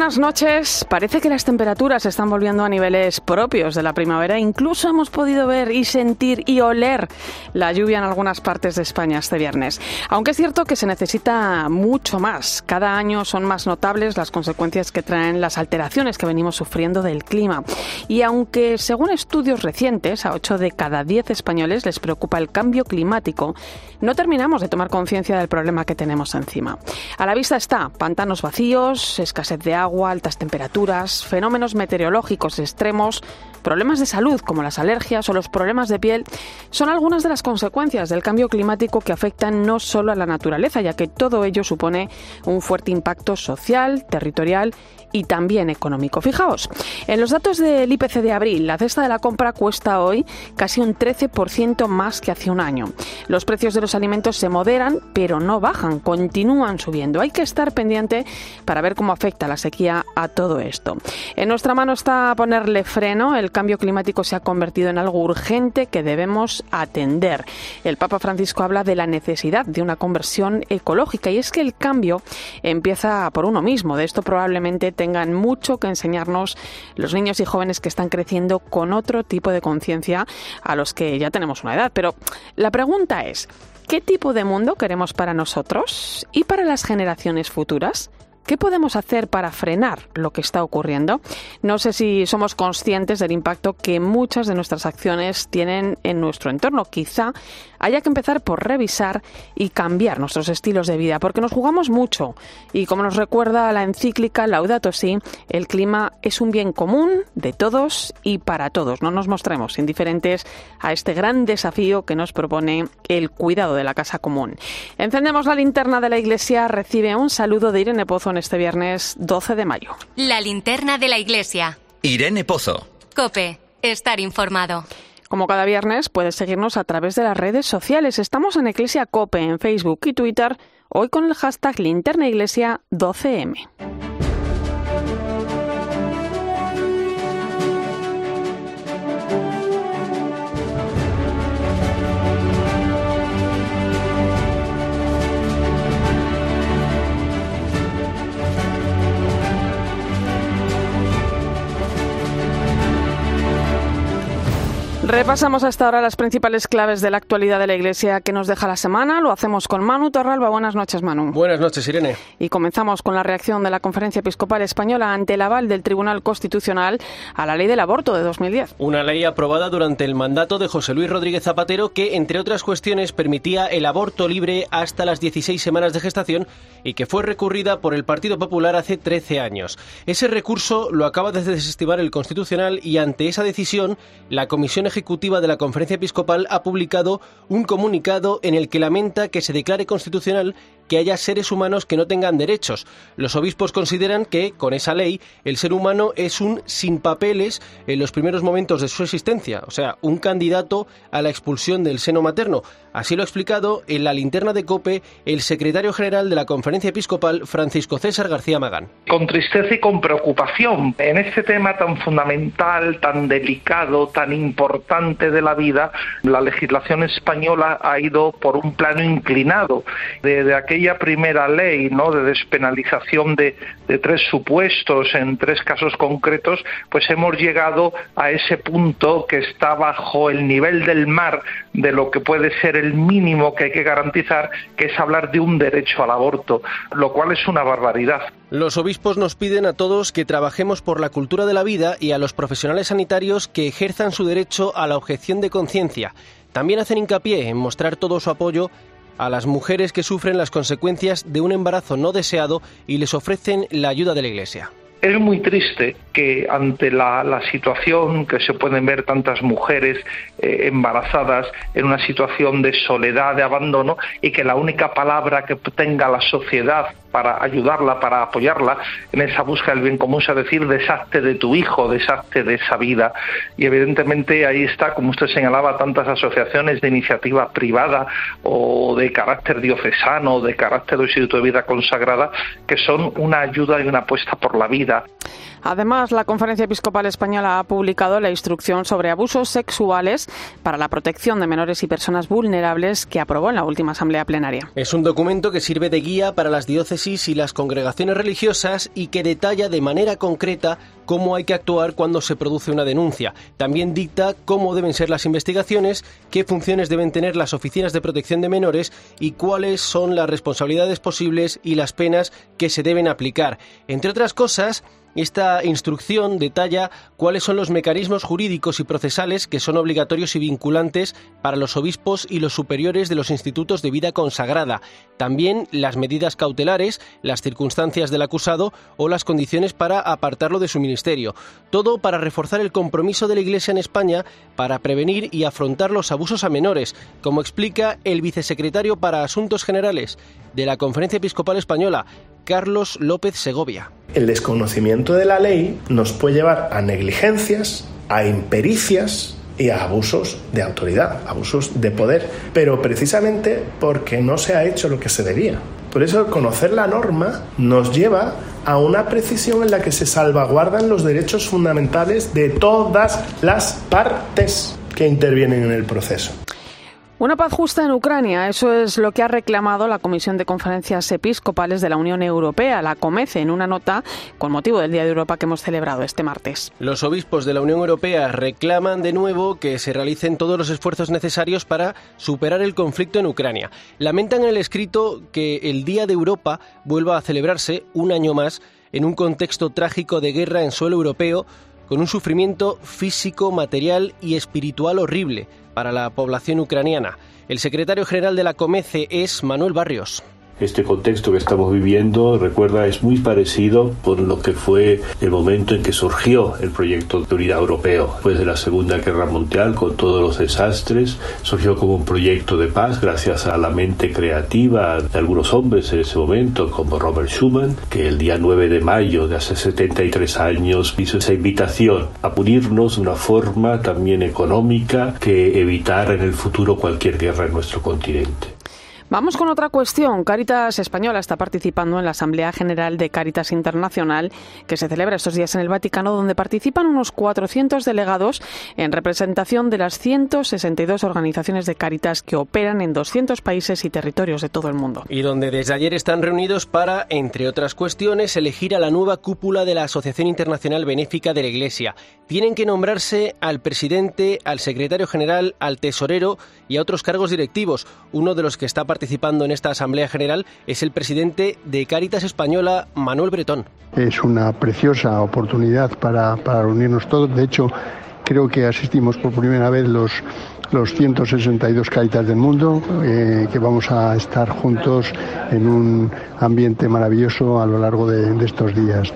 Buenas noches. Parece que las temperaturas están volviendo a niveles propios de la primavera. Incluso hemos podido ver y sentir y oler la lluvia en algunas partes de España este viernes. Aunque es cierto que se necesita mucho más. Cada año son más notables las consecuencias que traen las alteraciones que venimos sufriendo del clima. Y aunque según estudios recientes a 8 de cada 10 españoles les preocupa el cambio climático, no terminamos de tomar conciencia del problema que tenemos encima. A la vista está pantanos vacíos, escasez de agua, altas temperaturas, fenómenos meteorológicos extremos, problemas de salud como las alergias o los problemas de piel son algunas de las consecuencias del cambio climático que afectan no solo a la naturaleza, ya que todo ello supone un fuerte impacto social, territorial y también económico. Fijaos, en los datos del IPC de abril, la cesta de la compra cuesta hoy casi un 13% más que hace un año. Los precios de los alimentos se moderan, pero no bajan, continúan subiendo. Hay que estar pendiente para ver cómo afecta la sequía a todo esto. En nuestra mano está ponerle freno. El cambio climático se ha convertido en algo urgente que debemos atender. El Papa Francisco habla de la necesidad de una conversión ecológica y es que el cambio empieza por uno mismo. De esto probablemente tengan mucho que enseñarnos los niños y jóvenes que están creciendo con otro tipo de conciencia a los que ya tenemos una edad. Pero la pregunta es, ¿qué tipo de mundo queremos para nosotros y para las generaciones futuras? ¿Qué podemos hacer para frenar lo que está ocurriendo? No sé si somos conscientes del impacto que muchas de nuestras acciones tienen en nuestro entorno. Quizá haya que empezar por revisar y cambiar nuestros estilos de vida, porque nos jugamos mucho. Y como nos recuerda la encíclica Laudato Si, el clima es un bien común de todos y para todos. No nos mostremos indiferentes a este gran desafío que nos propone el cuidado de la casa común. Encendemos la linterna de la iglesia, recibe un saludo de Irene Pozo en este viernes 12 de mayo. La linterna de la iglesia. Irene Pozo. Cope, estar informado. Como cada viernes, puedes seguirnos a través de las redes sociales. Estamos en Iglesia Cope en Facebook y Twitter, hoy con el hashtag Linterna Iglesia 12M. Repasamos hasta ahora las principales claves de la actualidad de la Iglesia que nos deja la semana. Lo hacemos con Manu Torralba. Buenas noches, Manu. Buenas noches, Irene. Y comenzamos con la reacción de la Conferencia Episcopal Española ante el aval del Tribunal Constitucional a la ley del aborto de 2010. Una ley aprobada durante el mandato de José Luis Rodríguez Zapatero que, entre otras cuestiones, permitía el aborto libre hasta las 16 semanas de gestación y que fue recurrida por el Partido Popular hace 13 años. Ese recurso lo acaba de desestimar el Constitucional y ante esa decisión, la Comisión Ejecutiva de la Conferencia Episcopal ha publicado un comunicado en el que lamenta que se declare constitucional que haya seres humanos que no tengan derechos. Los obispos consideran que, con esa ley, el ser humano es un sin papeles en los primeros momentos de su existencia, o sea, un candidato a la expulsión del seno materno. Así lo ha explicado en la linterna de COPE el secretario general de la Conferencia Episcopal, Francisco César García Magán. Con tristeza y con preocupación en este tema tan fundamental, tan delicado, tan importante de la vida, la legislación española ha ido por un plano inclinado. Desde primera ley ¿no? de despenalización de, de tres supuestos en tres casos concretos, pues hemos llegado a ese punto que está bajo el nivel del mar de lo que puede ser el mínimo que hay que garantizar, que es hablar de un derecho al aborto, lo cual es una barbaridad. Los obispos nos piden a todos que trabajemos por la cultura de la vida y a los profesionales sanitarios que ejerzan su derecho a la objeción de conciencia. También hacen hincapié en mostrar todo su apoyo a las mujeres que sufren las consecuencias de un embarazo no deseado y les ofrecen la ayuda de la Iglesia. Es muy triste que ante la, situación que se pueden ver tantas mujeres eh, embarazadas en una situación de soledad, de abandono, y que la única palabra que tenga la sociedad para ayudarla, para apoyarla en esa búsqueda del bien común, es decir, deshazte de tu hijo, deshazte de esa vida. Y evidentemente ahí está, como usted señalaba, tantas asociaciones de iniciativa privada o de carácter diocesano, de carácter de Instituto de Vida Consagrada, que son una ayuda y una apuesta por la vida. Además, la Conferencia Episcopal Española ha publicado la instrucción sobre abusos sexuales para la protección de menores y personas vulnerables que aprobó en la última Asamblea Plenaria. Es un documento que sirve de guía para las diócesis y las congregaciones religiosas y que detalla de manera concreta cómo hay que actuar cuando se produce una denuncia. También dicta cómo deben ser las investigaciones, qué funciones deben tener las oficinas de protección de menores y cuáles son las responsabilidades posibles y las penas que se deben aplicar. Entre otras cosas, esta instrucción detalla cuáles son los mecanismos jurídicos y procesales que son obligatorios y vinculantes para los obispos y los superiores de los institutos de vida consagrada, también las medidas cautelares, las circunstancias del acusado o las condiciones para apartarlo de su ministerio. Todo para reforzar el compromiso de la Iglesia en España para prevenir y afrontar los abusos a menores, como explica el vicesecretario para Asuntos Generales de la Conferencia Episcopal Española, Carlos López Segovia. El desconocimiento de la ley nos puede llevar a negligencias, a impericias y a abusos de autoridad, abusos de poder, pero precisamente porque no se ha hecho lo que se debía. Por eso conocer la norma nos lleva a una precisión en la que se salvaguardan los derechos fundamentales de todas las partes que intervienen en el proceso. Una paz justa en Ucrania, eso es lo que ha reclamado la Comisión de Conferencias Episcopales de la Unión Europea, la COMECE, en una nota con motivo del Día de Europa que hemos celebrado este martes. Los obispos de la Unión Europea reclaman de nuevo que se realicen todos los esfuerzos necesarios para superar el conflicto en Ucrania. Lamentan en el escrito que el Día de Europa vuelva a celebrarse un año más en un contexto trágico de guerra en suelo europeo con un sufrimiento físico, material y espiritual horrible para la población ucraniana. El secretario general de la COMECE es Manuel Barrios. Este contexto que estamos viviendo, recuerda, es muy parecido por lo que fue el momento en que surgió el proyecto de unidad europeo. Después de la Segunda Guerra Mundial, con todos los desastres, surgió como un proyecto de paz gracias a la mente creativa de algunos hombres en ese momento, como Robert Schuman, que el día 9 de mayo de hace 73 años hizo esa invitación a unirnos de una forma también económica que evitar en el futuro cualquier guerra en nuestro continente. Vamos con otra cuestión. Caritas Española está participando en la Asamblea General de Caritas Internacional que se celebra estos días en el Vaticano, donde participan unos 400 delegados en representación de las 162 organizaciones de Caritas que operan en 200 países y territorios de todo el mundo. Y donde desde ayer están reunidos para, entre otras cuestiones, elegir a la nueva cúpula de la Asociación Internacional Benéfica de la Iglesia. Tienen que nombrarse al presidente, al secretario general, al tesorero y a otros cargos directivos. Uno de los que está participando participando en esta Asamblea General es el presidente de Cáritas Española, Manuel Bretón. Es una preciosa oportunidad para, para reunirnos todos. De hecho, creo que asistimos por primera vez los, los 162 Cáritas del mundo, eh, que vamos a estar juntos en un ambiente maravilloso a lo largo de estos días.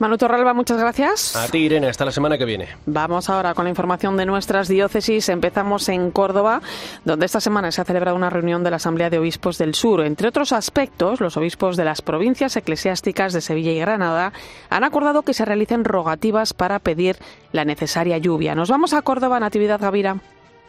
Manu Torralba, muchas gracias. A ti, Irene, hasta la semana que viene. Vamos ahora con la información de nuestras diócesis. Empezamos en Córdoba, donde esta semana se ha celebrado una reunión de la Asamblea de Obispos del Sur. Entre otros aspectos, los obispos de las provincias eclesiásticas de Sevilla y Granada han acordado que se realicen rogativas para pedir la necesaria lluvia. Nos vamos a Córdoba, Natividad Gavira.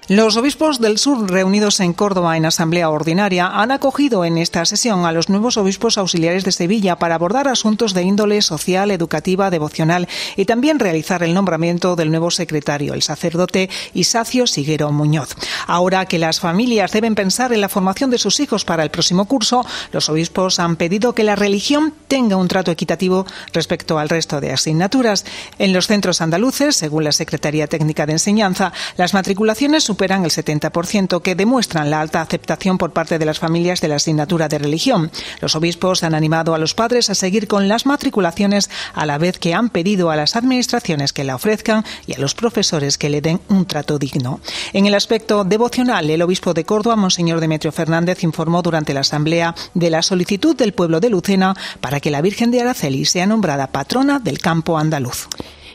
Los obispos del sur reunidos en Córdoba en asamblea ordinaria han acogido en esta sesión a los nuevos obispos auxiliares de Sevilla para abordar asuntos de índole social, educativa, devocional y también realizar el nombramiento del nuevo secretario, el sacerdote Isacio Siguero Muñoz. Ahora que las familias deben pensar en la formación de sus hijos para el próximo curso, los obispos han pedido que la religión tenga un trato equitativo respecto al resto de asignaturas. En los centros andaluces, según la Secretaría Técnica de Enseñanza, las matriculaciones superan el 70%, que demuestran la alta aceptación por parte de las familias de la asignatura de religión. Los obispos han animado a los padres a seguir con las matriculaciones a la vez que han pedido a las administraciones que la ofrezcan y a los profesores que le den un trato digno. En el aspecto devocional, el obispo de Córdoba, Monseñor Demetrio Fernández, informó durante la asamblea de la solicitud del pueblo de Lucena para que la Virgen de Araceli sea nombrada patrona del campo andaluz.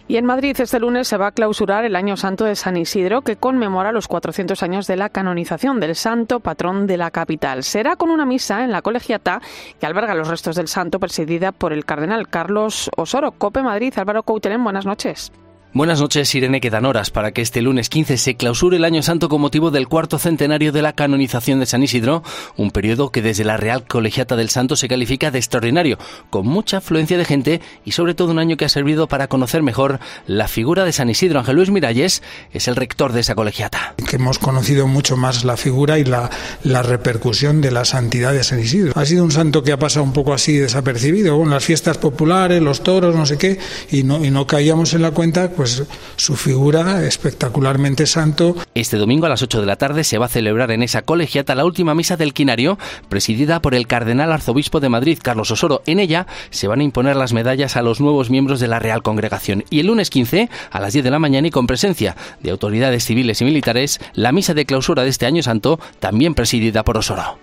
Y en Madrid este lunes se va a clausurar el Año Santo de San Isidro, que conmemora los 400 años de la canonización del santo patrón de la capital. Será con una misa en la colegiata que alberga los restos del santo, presidida por el cardenal Carlos Osoro. Cope Madrid, Álvaro Coutelén, buenas noches. Buenas noches, Irene. Quedan horas para que este lunes 15 se clausure el Año Santo con motivo del cuarto centenario de la canonización de San Isidro, un periodo que desde la Real Colegiata del Santo se califica de extraordinario, con mucha afluencia de gente y sobre todo un año que ha servido para conocer mejor la figura de San Isidro. Ángel Luis Miralles es el rector de esa colegiata. Que hemos conocido mucho más la figura y la, la repercusión de la santidad de San Isidro. Ha sido un santo que ha pasado un poco así desapercibido, con las fiestas populares, los toros, no sé qué, y no, y no caíamos en la cuenta, pues pues, su figura espectacularmente santo. Este domingo a las 8 de la tarde se va a celebrar en esa colegiata la última misa del quinario, presidida por el cardenal arzobispo de Madrid, Carlos Osoro. En ella se van a imponer las medallas a los nuevos miembros de la Real Congregación. Y el lunes 15, a las 10 de la mañana y con presencia de autoridades civiles y militares, la misa de clausura de este año santo, también presidida por Osoro.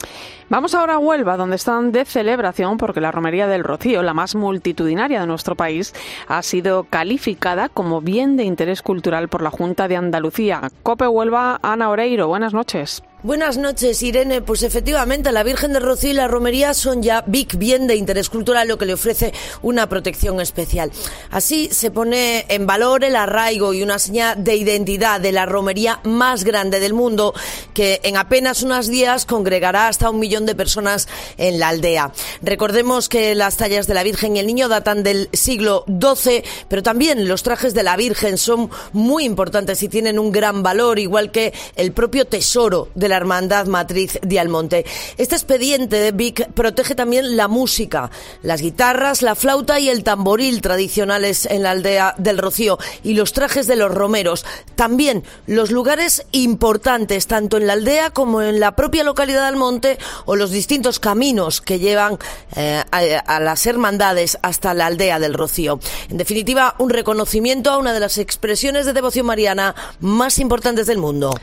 Vamos ahora a Huelva, donde están de celebración porque la Romería del Rocío, la más multitudinaria de nuestro país, ha sido calificada como bien de interés cultural por la Junta de Andalucía. Cope Huelva, Ana Oreiro, buenas noches. Buenas noches, Irene. Pues efectivamente, la Virgen de Rocío y la Romería son ya big bien de interés cultural, lo que le ofrece una protección especial. Así se pone en valor el arraigo y una señal de identidad de la romería más grande del mundo, que en apenas unos días congregará hasta un millón de personas en la aldea. Recordemos que las tallas de la Virgen y el Niño datan del siglo XII, pero también los trajes de la Virgen son muy importantes y tienen un gran valor, igual que el propio tesoro de la la Hermandad Matriz de Almonte. Este expediente de Vic protege también la música, las guitarras, la flauta y el tamboril tradicionales en la aldea del Rocío y los trajes de los romeros. También los lugares importantes, tanto en la aldea como en la propia localidad de Almonte o los distintos caminos que llevan eh, a, a las hermandades hasta la aldea del Rocío. En definitiva, un reconocimiento a una de las expresiones de devoción mariana más importantes del mundo.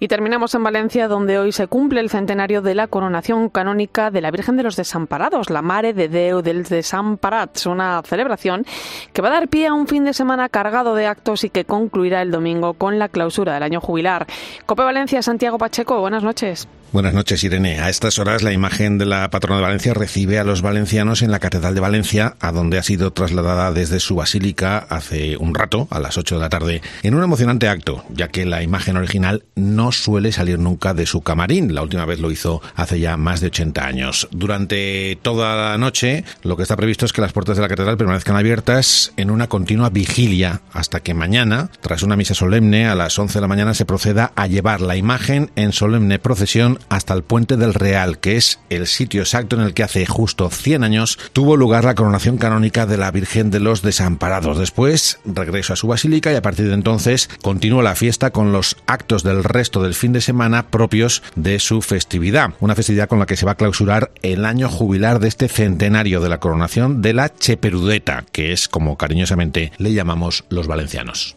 Y terminamos en Valencia, donde hoy se cumple el centenario de la coronación canónica de la Virgen de los Desamparados, la Mare de Deu del Desamparats, una celebración que va a dar pie a un fin de semana cargado de actos y que concluirá el domingo con la clausura del año jubilar. Cope Valencia, Santiago Pacheco, buenas noches. Buenas noches, Irene. A estas horas la imagen de la patrona de Valencia recibe a los valencianos en la Catedral de Valencia, a donde ha sido trasladada desde su basílica hace un rato, a las 8 de la tarde, en un emocionante acto, ya que la imagen original no suele salir nunca de su camarín. La última vez lo hizo hace ya más de 80 años. Durante toda la noche, lo que está previsto es que las puertas de la catedral permanezcan abiertas en una continua vigilia hasta que mañana, tras una misa solemne a las 11 de la mañana, se proceda a llevar la imagen en solemne procesión hasta el Puente del Real, que es el sitio exacto en el que hace justo 100 años tuvo lugar la coronación canónica de la Virgen de los Desamparados. Después, regreso a su basílica y a partir de entonces continúa la fiesta con los actos del resto del fin de semana propios de su festividad. Una festividad con la que se va a clausurar el año jubilar de este centenario de la coronación de la Cheperudeta, que es como cariñosamente le llamamos los valencianos.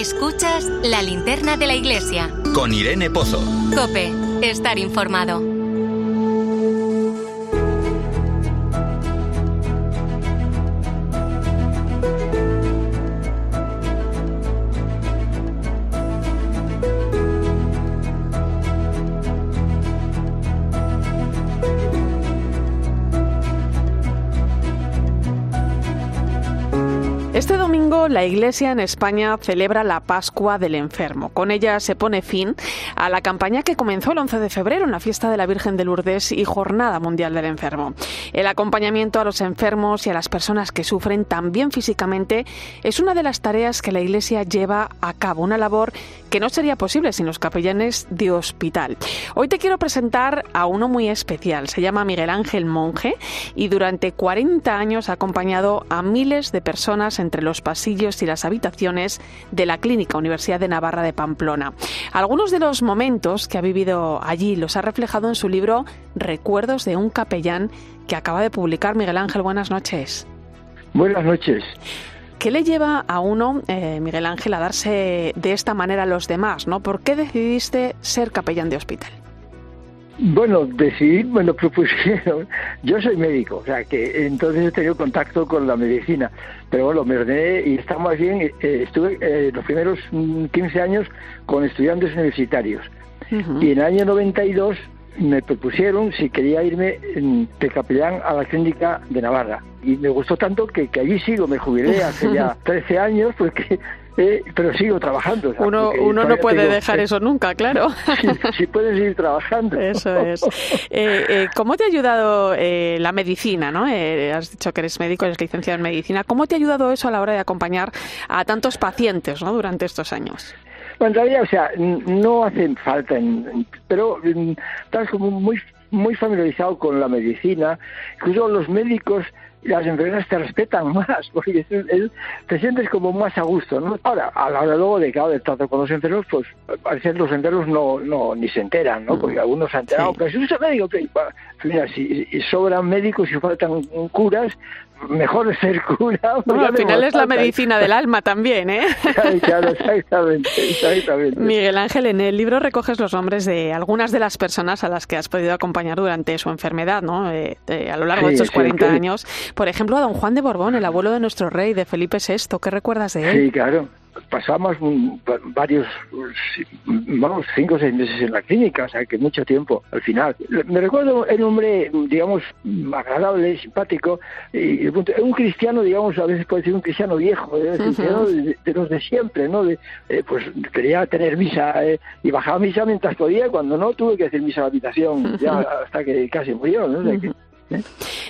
Escuchas la linterna de la iglesia. Con Irene Pozo. Cope, estar informado. Este domingo la Iglesia en España celebra la Pascua del Enfermo. Con ella se pone fin a la campaña que comenzó el 11 de febrero en la fiesta de la Virgen de Lourdes y Jornada Mundial del Enfermo. El acompañamiento a los enfermos y a las personas que sufren también físicamente es una de las tareas que la Iglesia lleva a cabo, una labor que no sería posible sin los capellanes de hospital. Hoy te quiero presentar a uno muy especial. Se llama Miguel Ángel Monje y durante 40 años ha acompañado a miles de personas entre los pasillos y las habitaciones de la Clínica Universidad de Navarra de Pamplona. Algunos de los momentos que ha vivido allí los ha reflejado en su libro Recuerdos de un capellán que acaba de publicar Miguel Ángel. Buenas noches. Buenas noches. ¿Qué le lleva a uno, eh, Miguel Ángel, a darse de esta manera a los demás? ¿no? ¿Por qué decidiste ser capellán de hospital? Bueno, decidí, bueno, propusieron. Yo soy médico, o sea que entonces he tenido contacto con la medicina. Pero bueno, me ordené y está más bien. Eh, estuve eh, los primeros 15 mm, años con estudiantes universitarios. Y en el año 92 me propusieron si quería irme de capellán a la clínica de Navarra. Y me gustó tanto que, que allí sigo, me jubilé hace ya 13 años porque eh, pero sigo trabajando. uno uno no puede dejar eso nunca, claro. Si, puedes seguir trabajando. Eso es. Eh, eh, ¿Cómo te ha ayudado la medicina? ¿no? has dicho que eres médico, eres licenciado en medicina. ¿Cómo te ha ayudado eso a la hora de acompañar a tantos pacientes ¿no? durante estos años? Bueno, en realidad, o sea, no hacen falta, pero mm, estás como muy muy familiarizado con la medicina, incluso los médicos las enfermeras te respetan más, porque te sientes como más a gusto, ¿no? Ahora, a la hora luego de, cada de trato con los enfermos, pues a veces los enfermos no, no ni se enteran, ¿no? Porque algunos se han enterado, pero si un médico, que, mira, si, si, sobran médicos y faltan curas, mejor ser cura. Bueno, al final es la medicina del alma también, ¿eh? Claro, exactamente, exactamente. Miguel Ángel, en el libro recoges los nombres de algunas de las personas a las que has podido acompañar durante su enfermedad, ¿no? Eh, a lo largo de estos 40 años. Por ejemplo, a don Juan de Borbón, el abuelo de nuestro rey, de Felipe VI. ¿Qué recuerdas de él? Sí, claro pasamos varios, vamos, cinco o seis meses en la clínica, o sea, que mucho tiempo al final. Me recuerdo el hombre, digamos, agradable, simpático, y, un cristiano, digamos, a veces puede ser un cristiano viejo, ¿eh? de, los de siempre, ¿no? De, eh, pues quería tener misa eh, y bajaba misa mientras podía, cuando no tuve que hacer misa a la habitación, ya hasta que casi murió, ¿no?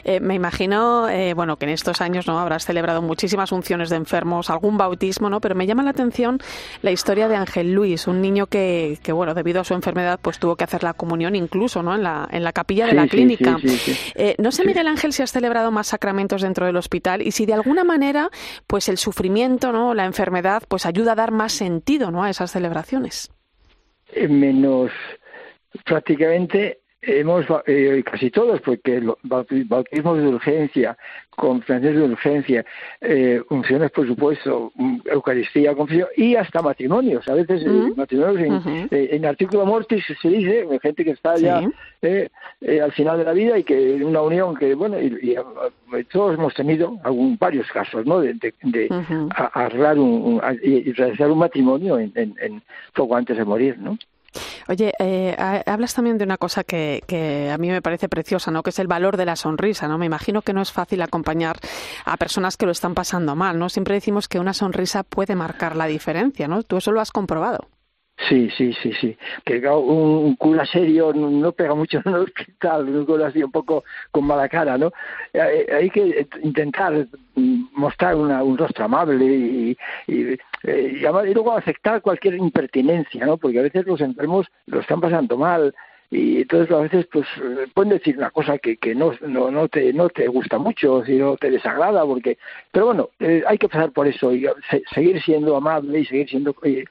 Eh, me imagino, eh, bueno, que en estos años no habrás celebrado muchísimas unciones de enfermos, algún bautismo, ¿no? Pero me llama la atención la historia de Ángel Luis, un niño que, que bueno, debido a su enfermedad, pues tuvo que hacer la comunión incluso, ¿no? En la, en la capilla de la clínica. Eh, no sé, Miguel Ángel, si has celebrado más sacramentos dentro del hospital y si de alguna manera, pues el sufrimiento, ¿no? La enfermedad, pues ayuda a dar más sentido, ¿no? A esas celebraciones. menos prácticamente hemos eh, casi todos porque bautismos de urgencia conferencias de urgencia eh, unciones por supuesto eucaristía confesión y hasta matrimonios. A veces eh, matrimonios en, artículo mortis se dice gente que está ya al final de la vida y que una unión que bueno y, todos hemos tenido algún varios casos no de, de, arreglar un, y realizar un matrimonio en, en poco antes de morir no Oye, eh, hablas también de una cosa que, a mí me parece preciosa, ¿no? Que es el valor de la sonrisa, ¿no? Me imagino que no es fácil acompañar a personas que lo están pasando mal, ¿no? Siempre decimos que una sonrisa puede marcar la diferencia, ¿no? Tú eso lo has comprobado. Sí, sí, sí, sí. Que un, cura serio no pega mucho en el hospital, un cura así un poco con mala cara, ¿no? Hay que intentar mostrar un rostro amable y, y, eh, y, luego aceptar cualquier impertinencia, ¿no? Porque a veces los enfermos lo están pasando mal y entonces a veces pues pueden decir una cosa que, que no, no, no, te, no te gusta mucho, si no te desagrada, porque pero bueno, eh, hay que pasar por eso y seguir siendo amable y seguir siendo eh,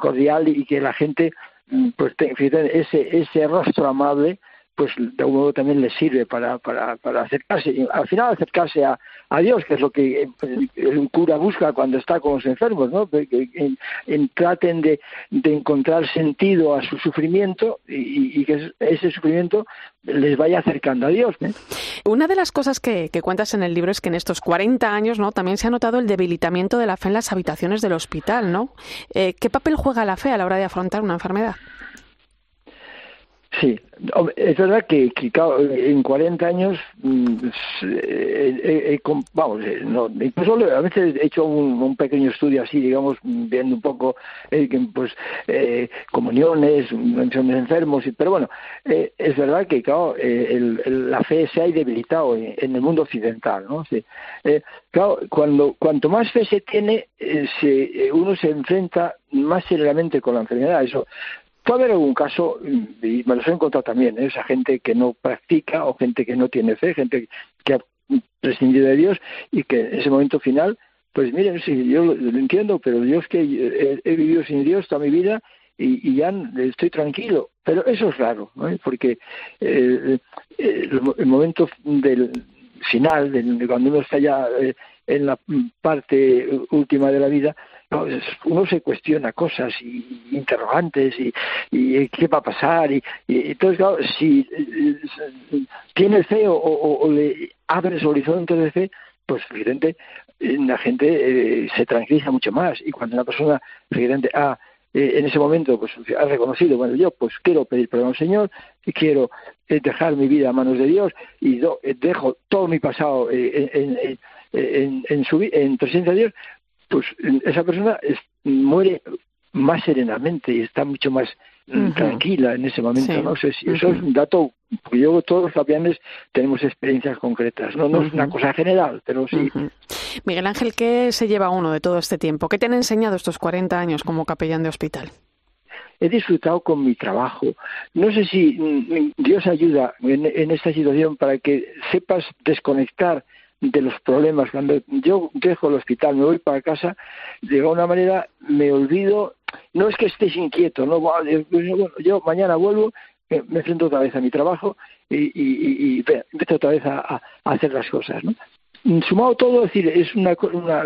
cordial y que la gente mm, pues ese, ese rostro amable pues de algún modo también les sirve para, para, para acercarse, al final acercarse a, a Dios, que es lo que eh, el cura busca cuando está con los enfermos, ¿no? Que, en, traten de, de, encontrar sentido a su sufrimiento y, que ese sufrimiento les vaya acercando a Dios. Una de las cosas que, que, cuentas en el libro es que en estos 40 años ¿no? también se ha notado el debilitamiento de la fe en las habitaciones del hospital. ¿no? Eh, ¿Qué papel juega la fe a la hora de afrontar una enfermedad? Sí, es verdad que, en 40 años, mm, eh, vamos, eh, no, incluso a veces he hecho un, pequeño estudio así, digamos, viendo un poco eh, pues comuniones, menciones enfermos, pero bueno, es verdad que claro, la fe se ha debilitado en, el mundo occidental, ¿no? Sí. claro, cuando cuanto más fe se tiene, se, uno se enfrenta más seriamente con la enfermedad. Eso Puede haber algún caso, y me los he encontrado también, ¿eh? esa gente que no practica o gente que no tiene fe, gente que ha prescindido de Dios y que en ese momento final, pues miren, sí, yo lo, entiendo, pero yo es que he, vivido sin Dios toda mi vida y, ya estoy tranquilo. Pero eso es raro, ¿no? porque eh, eh, el, momento del final, cuando uno está ya en la parte última de la vida, uno se cuestiona cosas y, interrogantes y, y, qué va a pasar y, entonces claro si eh, tiene fe o, le abre su horizonte de fe pues evidente la gente eh, se tranquiliza mucho más. Y cuando una persona evidente ah eh, en ese momento pues ha reconocido, bueno, yo pues quiero pedir perdón al Señor y quiero eh, dejar mi vida a manos de Dios y eh, dejo todo mi pasado en, en, en, su, en presencia de Dios, pues esa persona muere más serenamente y está mucho más tranquila en ese momento. No sé si eso es un dato, porque yo todos los capellanes tenemos experiencias concretas, no, no es una cosa general, pero sí. Miguel Ángel, ¿qué se lleva uno de todo este tiempo? ¿Qué te han enseñado estos 40 años como capellán de hospital? he disfrutado con mi trabajo. No sé si mm, Dios ayuda en, en, esta situación para que sepas desconectar de los problemas. Cuando yo dejo el hospital, me voy para casa, de alguna manera me olvido no es que estés inquieto, no, yo mañana vuelvo, me enfrento otra vez a mi trabajo y, y, empiezo otra vez a, hacer las cosas, ¿no? Sumado todo, es decir, es, una,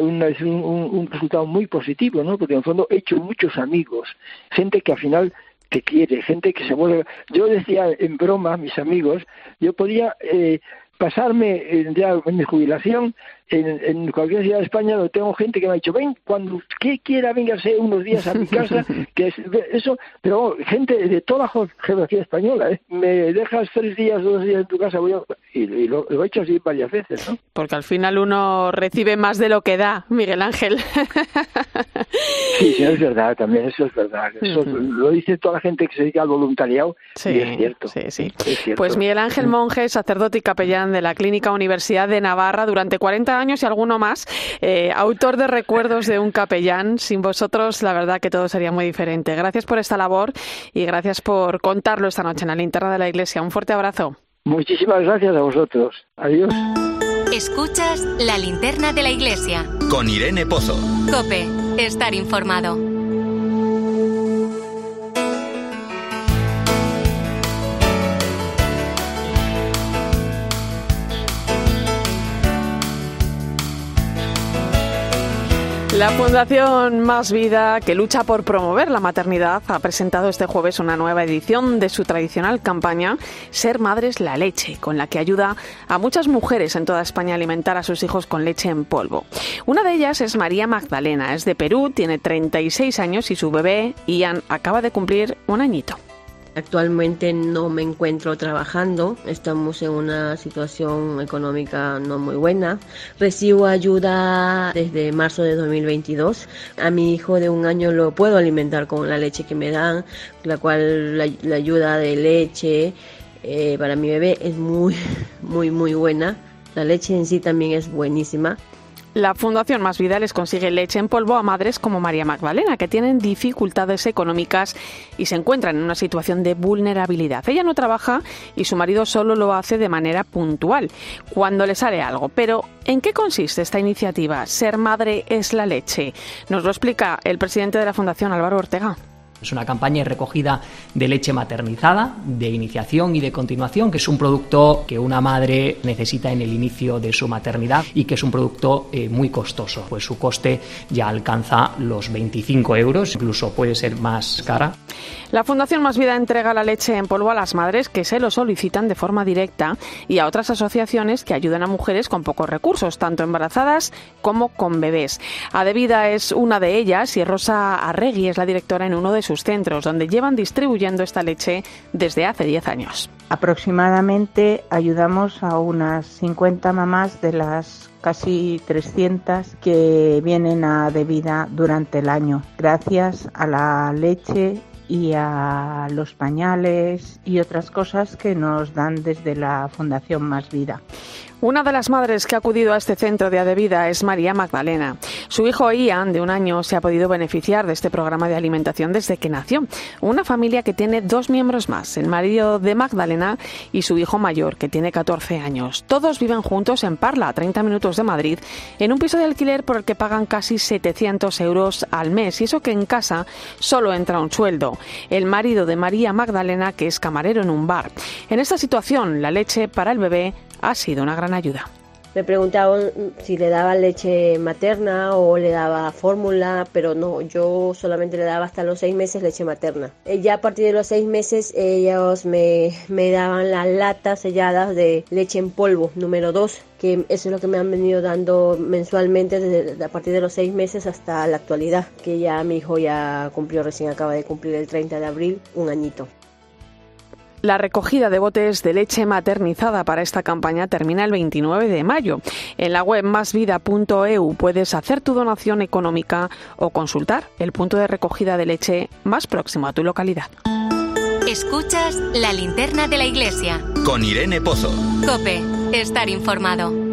un, resultado muy positivo, ¿no? Porque en el fondo he hecho muchos amigos, gente que al final te quiere, gente que se vuelve... Yo decía en broma a mis amigos, yo podía eh, pasarme ya en mi jubilación en, en, cualquier ciudad de España donde tengo gente que me ha dicho ven cuando que quiera véngase unos días a mi casa que es eso pero gente de toda la geografía española ¿eh? me dejas tres días dos días en tu casa voy a, y, lo, he hecho así varias veces ¿no? porque al final uno recibe más de lo que da Miguel Ángel sí, sí es verdad también eso es verdad eso lo dice toda la gente que se dedica al voluntariado sí, y es cierto sí, sí. pues Miguel Ángel Monge sacerdote y capellán de la Clínica Universidad de Navarra durante 40 años y alguno más, eh, autor de recuerdos de un capellán. Sin vosotros, la verdad que todo sería muy diferente. Gracias por esta labor y gracias por contarlo esta noche en la linterna de la Iglesia. Un fuerte abrazo. Muchísimas gracias a vosotros. Adiós. Escuchas la linterna de la Iglesia. Con Irene Pozo. Cope, estar informado. La Fundación Más Vida, que lucha por promover la maternidad, ha presentado este jueves una nueva edición de su tradicional campaña Ser Madres la Leche, con la que ayuda a muchas mujeres en toda España a alimentar a sus hijos con leche en polvo. Una de ellas es María Magdalena, es de Perú, tiene 36 años y su bebé, Ian, acaba de cumplir un añito. Actualmente no me encuentro trabajando, estamos en una situación económica no muy buena. Recibo ayuda desde marzo de 2022. A mi hijo de un año lo puedo alimentar con la leche que me dan, la cual la, ayuda de leche eh, para mi bebé es muy, muy, muy buena. La leche en sí también es buenísima. La Fundación Más Vida les consigue leche en polvo a madres como María Magdalena, que tienen dificultades económicas y se encuentran en una situación de vulnerabilidad. Ella no trabaja y su marido solo lo hace de manera puntual, cuando le sale algo. Pero, ¿en qué consiste esta iniciativa? Ser madre es la leche. Nos lo explica el presidente de la Fundación, Álvaro Ortega. Es una campaña de recogida de leche maternizada, de iniciación y de continuación, que es un producto que una madre necesita en el inicio de su maternidad y que es un producto eh, muy costoso, pues su coste ya alcanza los 25 euros, incluso puede ser más cara. La Fundación Más Vida entrega la leche en polvo a las madres que se lo solicitan de forma directa y a otras asociaciones que ayudan a mujeres con pocos recursos, tanto embarazadas como con bebés. Adevida es una de ellas y Rosa Arregui es la directora en uno de sus centros, donde llevan distribuyendo esta leche desde hace 10 años. Aproximadamente ayudamos a unas 50 mamás de las casi 300 que vienen a Devida durante el año, gracias a la leche y a los pañales y otras cosas que nos dan desde la Fundación Más Vida. Una de las madres que ha acudido a este centro de Adevida es María Magdalena. Su hijo Ian, de un año, se ha podido beneficiar de este programa de alimentación desde que nació. Una familia que tiene dos miembros más, el marido de Magdalena y su hijo mayor, que tiene 14 años. Todos viven juntos en Parla, a 30 minutos de Madrid, en un piso de alquiler por el que pagan casi 700 euros al mes. Y eso que en casa solo entra un sueldo. El marido de María Magdalena, que es camarero en un bar. En esta situación, la leche para el bebé ha sido una gran ayuda. Me preguntaban si le daba leche materna o le daba fórmula, pero no, yo solamente le daba hasta los seis meses leche materna. Eh, ya a partir de los seis meses ellos me, me daban las latas selladas de leche en polvo número 2, que eso es lo que me han venido dando mensualmente desde a partir de los seis meses hasta la actualidad, que ya mi hijo ya cumplió, recién acaba de cumplir el 30 de abril, un añito. La recogida de botes de leche maternizada para esta campaña termina el 29 de mayo. En la web masvida.eu puedes hacer tu donación económica o consultar el punto de recogida de leche más próximo a tu localidad. Escuchas la linterna de la iglesia. Con Irene Pozo. Cope, estar informado.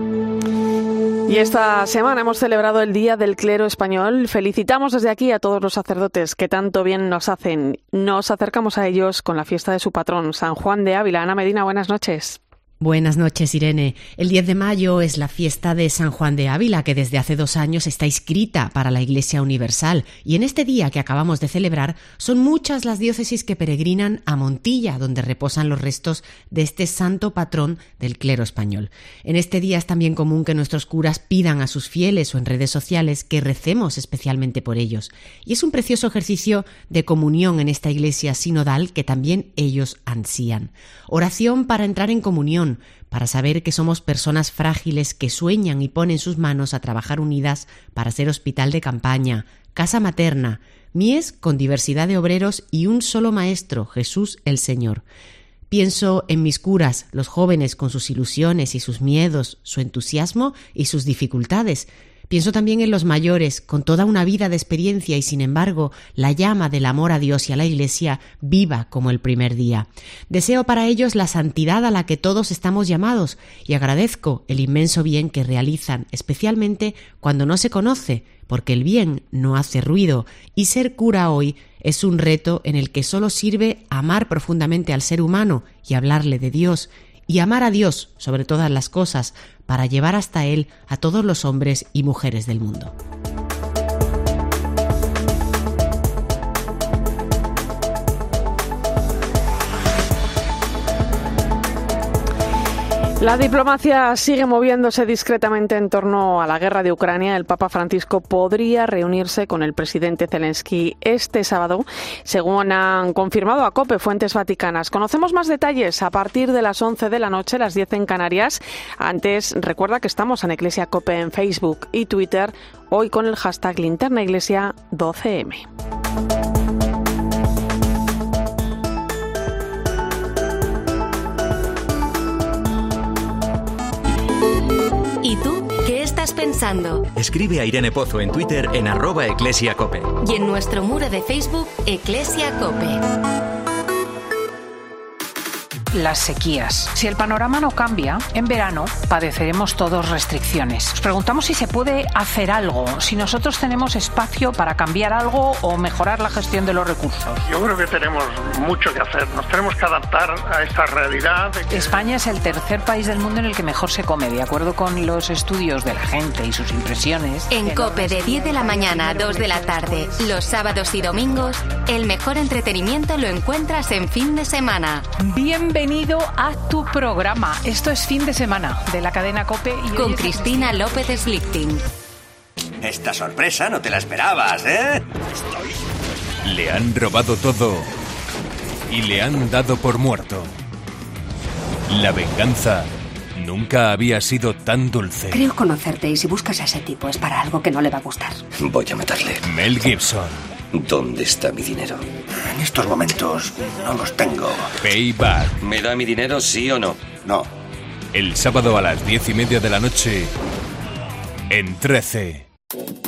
Y esta semana hemos celebrado el Día del Clero Español. Felicitamos desde aquí a todos los sacerdotes que tanto bien nos hacen. Nos acercamos a ellos con la fiesta de su patrón, San Juan de Ávila. Ana Medina, buenas noches. Buenas noches, Irene. El 10 de mayo es la fiesta de San Juan de Ávila, que desde hace dos años está inscrita para la Iglesia Universal. Y en este día que acabamos de celebrar, son muchas las diócesis que peregrinan a Montilla, donde reposan los restos de este santo patrón del clero español. En este día es también común que nuestros curas pidan a sus fieles o en redes sociales que recemos especialmente por ellos. Y es un precioso ejercicio de comunión en esta Iglesia sinodal que también ellos ansían. Oración para entrar en comunión para saber que somos personas frágiles que sueñan y ponen sus manos a trabajar unidas para ser hospital de campaña, casa materna, mies con diversidad de obreros y un solo maestro, Jesús el Señor. Pienso en mis curas, los jóvenes con sus ilusiones y sus miedos, su entusiasmo y sus dificultades, Pienso también en los mayores, con toda una vida de experiencia y sin embargo la llama del amor a Dios y a la Iglesia viva como el primer día. Deseo para ellos la santidad a la que todos estamos llamados y agradezco el inmenso bien que realizan, especialmente cuando no se conoce, porque el bien no hace ruido y ser cura hoy es un reto en el que solo sirve amar profundamente al ser humano y hablarle de Dios y amar a Dios sobre todas las cosas para llevar hasta Él a todos los hombres y mujeres del mundo. La diplomacia sigue moviéndose discretamente en torno a la guerra de Ucrania. El Papa Francisco podría reunirse con el presidente Zelensky este sábado, según han confirmado a COPE fuentes vaticanas. Conocemos más detalles a partir de las 11 de la noche, las 10 en Canarias. Antes, recuerda que estamos en Iglesia COPE en Facebook y Twitter, hoy con el hashtag linternaiglesia12m. Pensando? Escribe a Irene Pozo en Twitter en arroba eclesiacope. Y en nuestro muro de Facebook, Eclesia Cope las sequías. Si el panorama no cambia, en verano padeceremos todos restricciones. Nos preguntamos si se puede hacer algo, si nosotros tenemos espacio para cambiar algo o mejorar la gestión de los recursos. Yo creo que tenemos mucho que hacer. Nos tenemos que adaptar a esta realidad. España es el tercer país del mundo en el que mejor se come, de acuerdo con los estudios de la gente y sus impresiones. En COPE de 10 de la mañana a 2 de la tarde, los sábados y domingos, el mejor entretenimiento lo encuentras en fin de semana. Bienvenido bienvenido a tu programa. Esto es fin de semana de la cadena Cope. Y Con Cristina López Slichting. Esta sorpresa no te la esperabas, ¿eh? Le han robado todo y le han dado por muerto. La venganza nunca había sido tan dulce. Creo conocerte y si buscas a ese tipo es para algo que no le va a gustar. Voy a matarle. Mel Gibson. ¿Dónde está mi dinero? En estos momentos no los tengo. Payback. ¿Me da mi dinero, sí o no? No. El sábado a las diez y media de la noche en 13.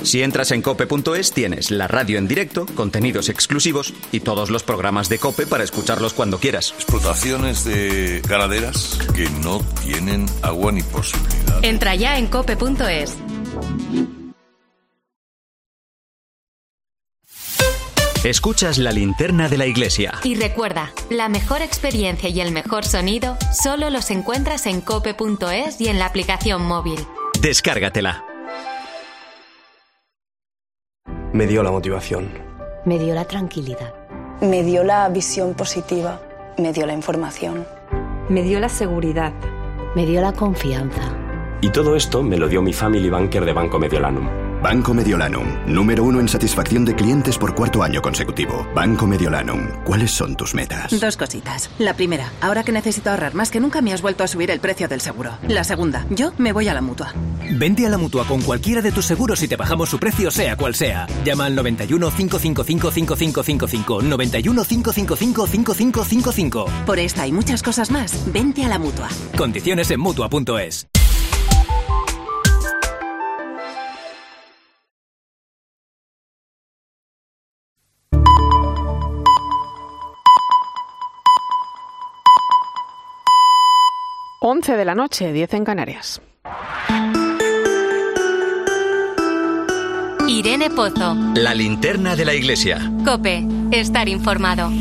Si entras en cope.es tienes la radio en directo, contenidos exclusivos y todos los programas de cope para escucharlos cuando quieras. Explotaciones de ganaderas que no tienen agua ni posibilidad. Entra ya en cope.es. Escuchas la linterna de la iglesia. Y recuerda, la mejor experiencia y el mejor sonido solo los encuentras en cope.es y en la aplicación móvil. Descárgatela. Me dio la motivación. Me dio la tranquilidad. Me dio la visión positiva. Me dio la información. Me dio la seguridad. Me dio la confianza Y todo esto me lo dio mi family banker de Banco Mediolanum. Banco Mediolanum, número uno en satisfacción de clientes por cuarto año consecutivo. Banco Mediolanum, ¿cuáles son tus metas? Dos cositas. La primera, ahora que necesito ahorrar más que nunca me has vuelto a subir el precio del seguro. La segunda, yo me voy a la mutua. Vente a la mutua con cualquiera de tus seguros y te bajamos su precio, sea cual sea. Llama al 91 555 5555. 91 555 5555. Por esta y muchas cosas más, vente a la mutua. Condiciones en mutua.es. 11 de la noche, 10 en Canarias. Irene Pozo. La linterna de la iglesia. Cope. Estar informado.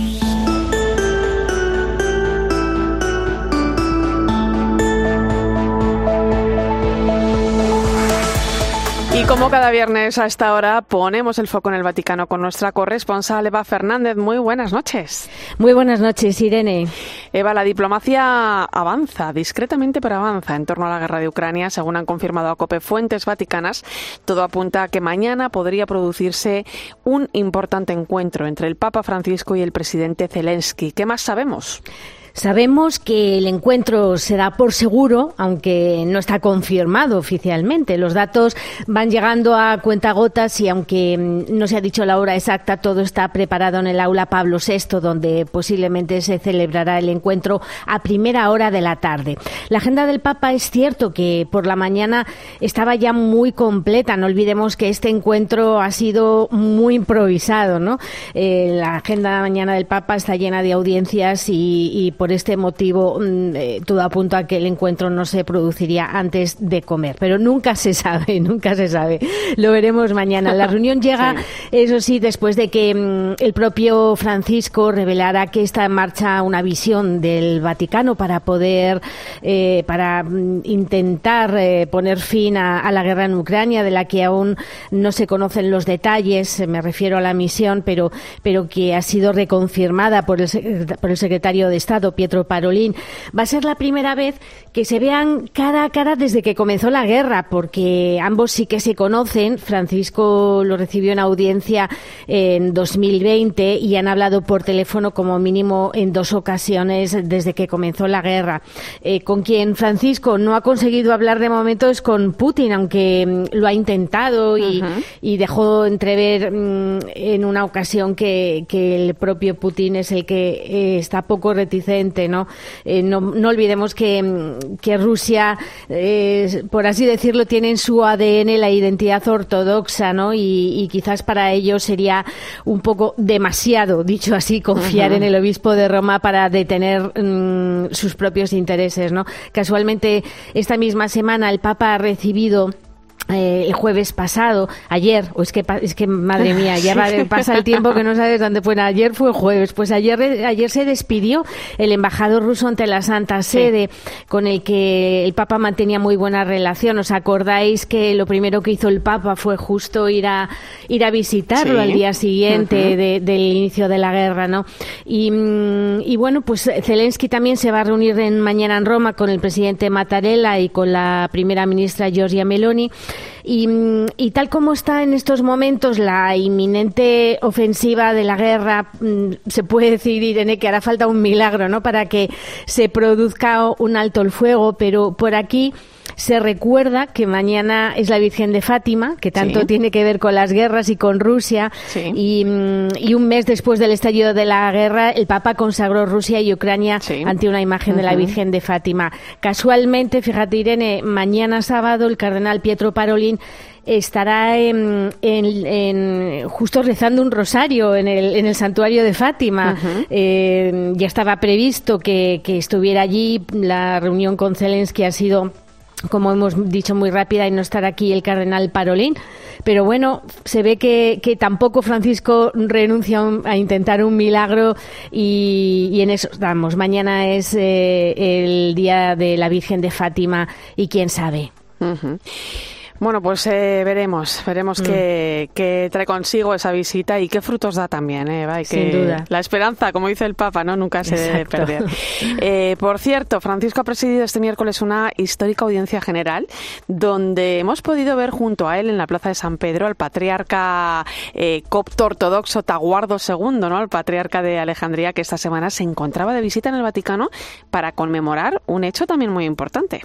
Como cada viernes a esta hora ponemos el foco en el Vaticano con nuestra corresponsal Eva Fernández. Muy buenas noches. Muy buenas noches, Irene. Eva, la diplomacia avanza, discretamente pero avanza en torno a la guerra de Ucrania, según han confirmado a COPE fuentes vaticanas. Todo apunta a que mañana podría producirse un importante encuentro entre el Papa Francisco y el presidente Zelensky. ¿Qué más sabemos? Sabemos que el encuentro se da por seguro, aunque no está confirmado oficialmente. Los datos van llegando a cuentagotas y aunque mm, no se ha dicho la hora exacta, todo está preparado en el aula Pablo VI, donde posiblemente se celebrará el encuentro a primera hora de la tarde. La agenda del Papa es cierto que por la mañana estaba ya muy completa. No olvidemos que este encuentro ha sido muy improvisado, ¿no? Eh, la agenda mañana del Papa está llena de audiencias y por por este motivo mm, eh, todo apunta a que el encuentro no se produciría antes de comer. Pero nunca se sabe, nunca se sabe. Lo veremos mañana. La reunión llega, eso sí, después de que mm, el propio Francisco revelara que está en marcha una visión del Vaticano para poder, eh, para mm, intentar eh, poner fin a, la guerra en Ucrania, de la que aún no se conocen los detalles. Me refiero a la misión, pero, pero que ha sido reconfirmada por el, por el secretario de Estado, Pietro Parolín. Va a ser la primera vez que se vean cara a cara desde que comenzó la guerra, porque ambos sí que se conocen. Francisco lo recibió en audiencia en 2020 y han hablado por teléfono como mínimo en dos ocasiones desde que comenzó la guerra. Eh, con quien Francisco no ha conseguido hablar de momento es con Putin, aunque mm, lo ha intentado y, dejó entrever mm, en una ocasión que, el propio Putin es el que eh, está poco reticente eh, ¿no? no, olvidemos que, que Rusia, eh, por así decirlo, tiene en su ADN la identidad ortodoxa, ¿no? Y, quizás para ellos sería un poco demasiado, dicho así, confiar en el obispo de Roma para detener mm, sus propios intereses, ¿no? Casualmente, esta misma semana el Papa ha recibido eh, el jueves pasado, ayer, o es que es que madre mía, ya pasa el tiempo que no sabes dónde fue. Ayer fue jueves, pues ayer ayer se despidió el embajador ruso ante la Santa Sede, con el que el Papa mantenía muy buena relación. ¿Os acordáis que lo primero que hizo el Papa fue justo ir a ir a visitarlo al día siguiente del inicio de la guerra, ¿no? Y, mm, y bueno, pues Zelensky también se va a reunir en, mañana en Roma con el presidente Mattarella y con la primera ministra Giorgia Meloni. Y, tal como está en estos momentos la inminente ofensiva de la guerra, mm, se puede decir, Irene, que hará falta un milagro ¿no? para que se produzca un alto el fuego, pero por aquí se recuerda que mañana es la Virgen de Fátima, que tanto tiene que ver con las guerras y con Rusia. Mm, y, un mes después del estallido de la guerra, el Papa consagró Rusia y Ucrania ante una imagen de la Virgen de Fátima. Casualmente, fíjate Irene, mañana sábado el cardenal Pietro Parolin estará en, justo rezando un rosario en el, en el santuario de Fátima. Eh, ya estaba previsto que, que estuviera allí. La reunión con Zelensky ha sido como hemos dicho, muy rápida y no estar aquí el cardenal Parolín. Pero bueno, se ve que, tampoco Francisco renuncia a intentar un milagro y, en eso estamos. Mañana es eh, el día de la Virgen de Fátima y quién sabe. Bueno, pues eh, veremos, veremos Mm. qué, qué trae consigo esa visita y qué frutos da también, ¿eh? Eva? Y Sin que duda. La esperanza, como dice el Papa, ¿no? Nunca se debe Exacto. perder. Eh, por cierto, Francisco ha presidido este miércoles una histórica audiencia general donde hemos podido ver junto a él en la Plaza de San Pedro al patriarca eh, copto ortodoxo Taguardo II, ¿no? El patriarca de Alejandría que esta semana se encontraba de visita en el Vaticano para conmemorar un hecho también muy importante.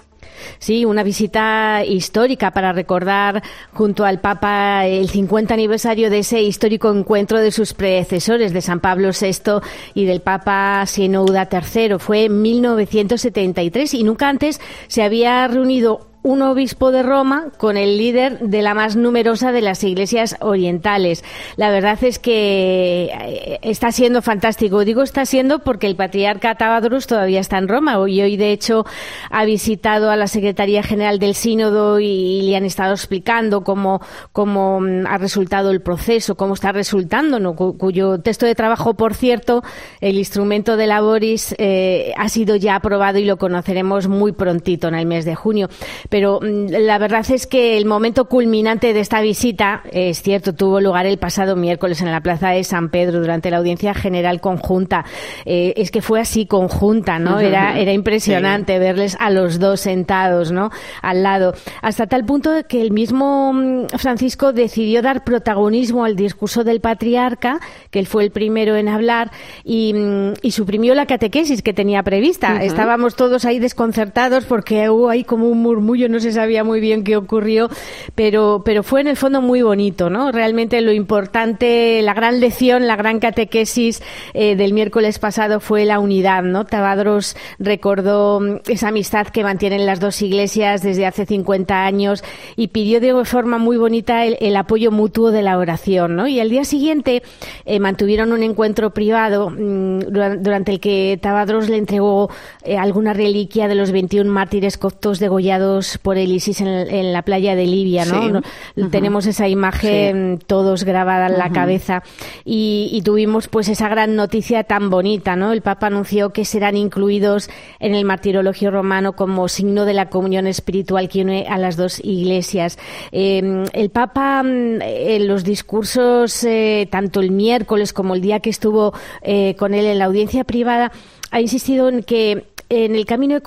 Sí, una visita histórica para recordar junto al Papa el 50 aniversario de ese histórico encuentro de sus predecesores, de San Pablo VI y del Papa Sinouda III. Fue en 1973 y nunca antes se había reunido un obispo de Roma con el líder de la más numerosa de las iglesias orientales. La verdad es que eh, está siendo fantástico. Digo está siendo porque el patriarca Tabadros todavía está en Roma y hoy, de hecho, ha visitado a la Secretaría General del Sínodo y, le han estado explicando cómo, cómo mm, ha resultado el proceso, cómo está resultando, cuyo texto de trabajo, por cierto, el instrumento de Laboris eh, ha sido ya aprobado y lo conoceremos muy prontito, en el mes de junio. Pero mm, la verdad es que el momento culminante de esta visita, es cierto, tuvo lugar el pasado miércoles en la Plaza de San Pedro durante la audiencia general conjunta. Eh, es que fue así conjunta, ¿no? Era, era impresionante verles a los dos sentados, ¿no? Al lado. Hasta tal punto que el mismo mm, Francisco decidió dar protagonismo al discurso del patriarca, que él fue el primero en hablar, y, mm, y suprimió la catequesis que tenía prevista. Estábamos todos ahí desconcertados porque hubo ahí como un murmullo, no se sabía muy bien qué ocurrió, pero, pero fue en el fondo muy bonito, ¿no? Realmente lo importante, la gran lección, la gran catequesis eh, del miércoles pasado fue la unidad, ¿no? Tabadros recordó mm, esa amistad que mantienen las dos iglesias desde hace 50 años y pidió de forma muy bonita el, apoyo mutuo de la oración, ¿no? Y al día siguiente eh, mantuvieron un encuentro privado mm, dura- durante el que Tabadros le entregó eh, alguna reliquia de los 21 mártires coptos degollados por el ISIS en, en la playa de Libia, ¿no? Sí. No- Ujú. Tenemos esa imagen todos grabada en la cabeza y, y tuvimos pues esa gran noticia tan bonita, ¿no? El Papa anunció que serán incluidos en el martirologio romano como signo de la comunión espiritual que une a las dos iglesias. Eh, el Papa mm, en los discursos, eh, tanto el miércoles como el día que estuvo eh, con él en la audiencia privada, ha insistido en que en el camino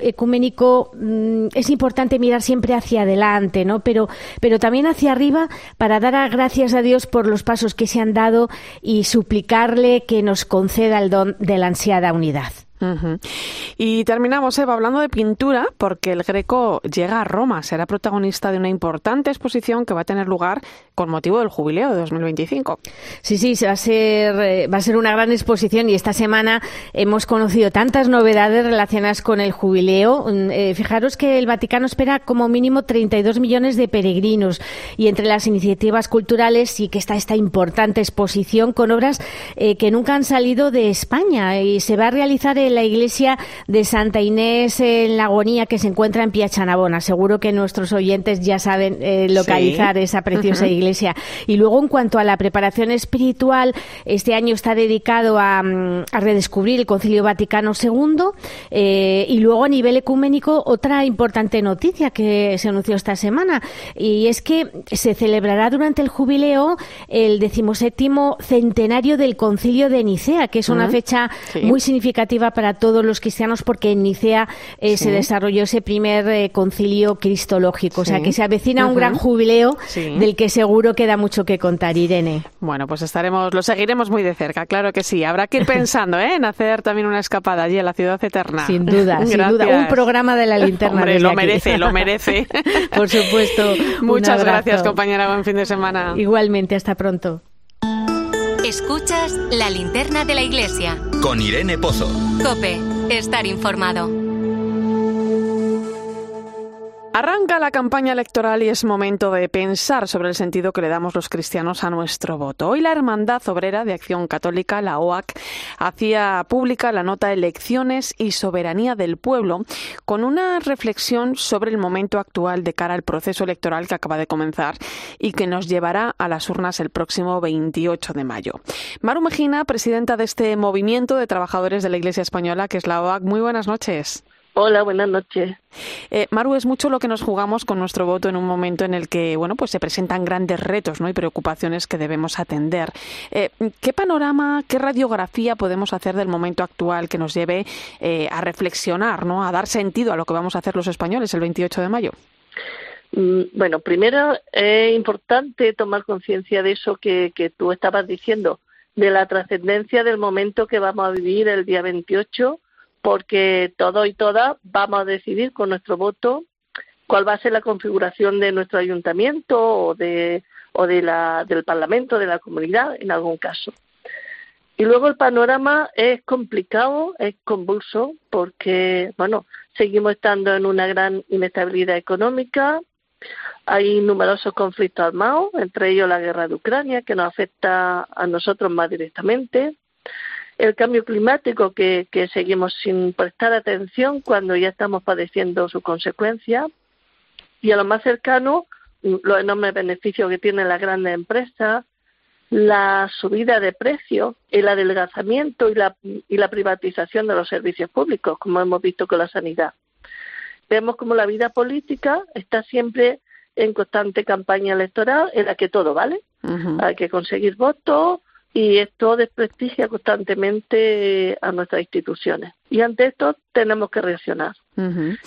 ecuménico mm, es importante mirar siempre hacia adelante, ¿no? Pero, pero también hacia arriba para dar gracias a Dios por los pasos que se han dado y suplicarle que nos conceda el don de la ansiada unidad. Y terminamos, Eva, hablando de pintura, porque el Greco llega a Roma, será protagonista de una importante exposición que va a tener lugar con motivo del jubileo de 2025. Sí, sí, va a ser eh, va a ser una gran exposición y esta semana hemos conocido tantas novedades relacionadas con el jubileo. Mm, eh, fijaros que el Vaticano espera como mínimo 32 millones de peregrinos y entre las iniciativas culturales sí que está esta importante exposición con obras eh, que nunca han salido de España y se va a realizar en la iglesia de Santa Inés en la Agonía que se encuentra en Piachanabona. Seguro que nuestros oyentes ya saben eh, localizar Sí. esa preciosa iglesia. Y luego, en cuanto a la preparación espiritual, este año está dedicado a, mm, a redescubrir el Concilio Vaticano II. eh, y luego, a nivel ecuménico, otra importante noticia que se anunció esta semana. Y es que se celebrará durante el jubileo el decimoséptimo centenario del Concilio de Nicea, que es una Ujú. fecha Sí. muy significativa para todos los cristianos porque en Nicea eh, Sí. se desarrolló ese primer eh, concilio cristológico. O sea, que se avecina un gran jubileo Sí. del que seguro queda mucho que contar, Irene. Bueno, pues estaremos, lo seguiremos muy de cerca, claro que sí. Habrá que ir pensando ¿eh? en hacer también una escapada allí a la ciudad eterna. Sin duda, sin duda. Un programa de la linterna. Hombre, lo aquí. merece, lo merece. Por supuesto. Muchas gracias, compañera. Buen fin de semana. Igualmente, hasta pronto. Escuchas la linterna de la iglesia. Con Irene Pozo. Cope, estar informado. Arranca la campaña electoral y es momento de pensar sobre el sentido que le damos los cristianos a nuestro voto. Hoy la Hermandad Obrera de Acción Católica, la OAC, hacía pública la nota Elecciones y Soberanía del Pueblo con una reflexión sobre el momento actual de cara al proceso electoral que acaba de comenzar y que nos llevará a las urnas el próximo 28 de mayo. Maru Mejina, presidenta de este movimiento de trabajadores de la Iglesia Española, que es la OAC, muy buenas noches. Hola, buenas noches. Eh, Maru, es mucho lo que nos jugamos con nuestro voto en un momento en el que, bueno, pues se presentan grandes retos, ¿no? Y preocupaciones que debemos atender. Eh, ¿Qué panorama, qué radiografía podemos hacer del momento actual que nos lleve eh, a reflexionar, ¿no? A dar sentido a lo que vamos a hacer los españoles el 28 de mayo. Mm, bueno, primero es importante tomar conciencia de eso que, que tú estabas diciendo, de la trascendencia del momento que vamos a vivir el día 28 porque todos y todas vamos a decidir con nuestro voto cuál va a ser la configuración de nuestro ayuntamiento o de o de la, del Parlamento, de la comunidad, en algún caso. Y luego el panorama es complicado, es convulso, porque, bueno, seguimos estando en una gran inestabilidad económica, hay numerosos conflictos armados, entre ellos la guerra de Ucrania, que nos afecta a nosotros más directamente, el cambio climático que, seguimos sin prestar atención cuando ya estamos padeciendo sus consecuencias y a lo más cercano los enormes beneficios que tienen las grandes empresas, la subida de precios, el adelgazamiento y la, y la privatización de los servicios públicos, como hemos visto con la sanidad. Vemos como la vida política está siempre en constante campaña electoral en la que todo vale. Hay que conseguir votos, y esto desprestigia constantemente a nuestras instituciones. Y ante esto tenemos que reaccionar.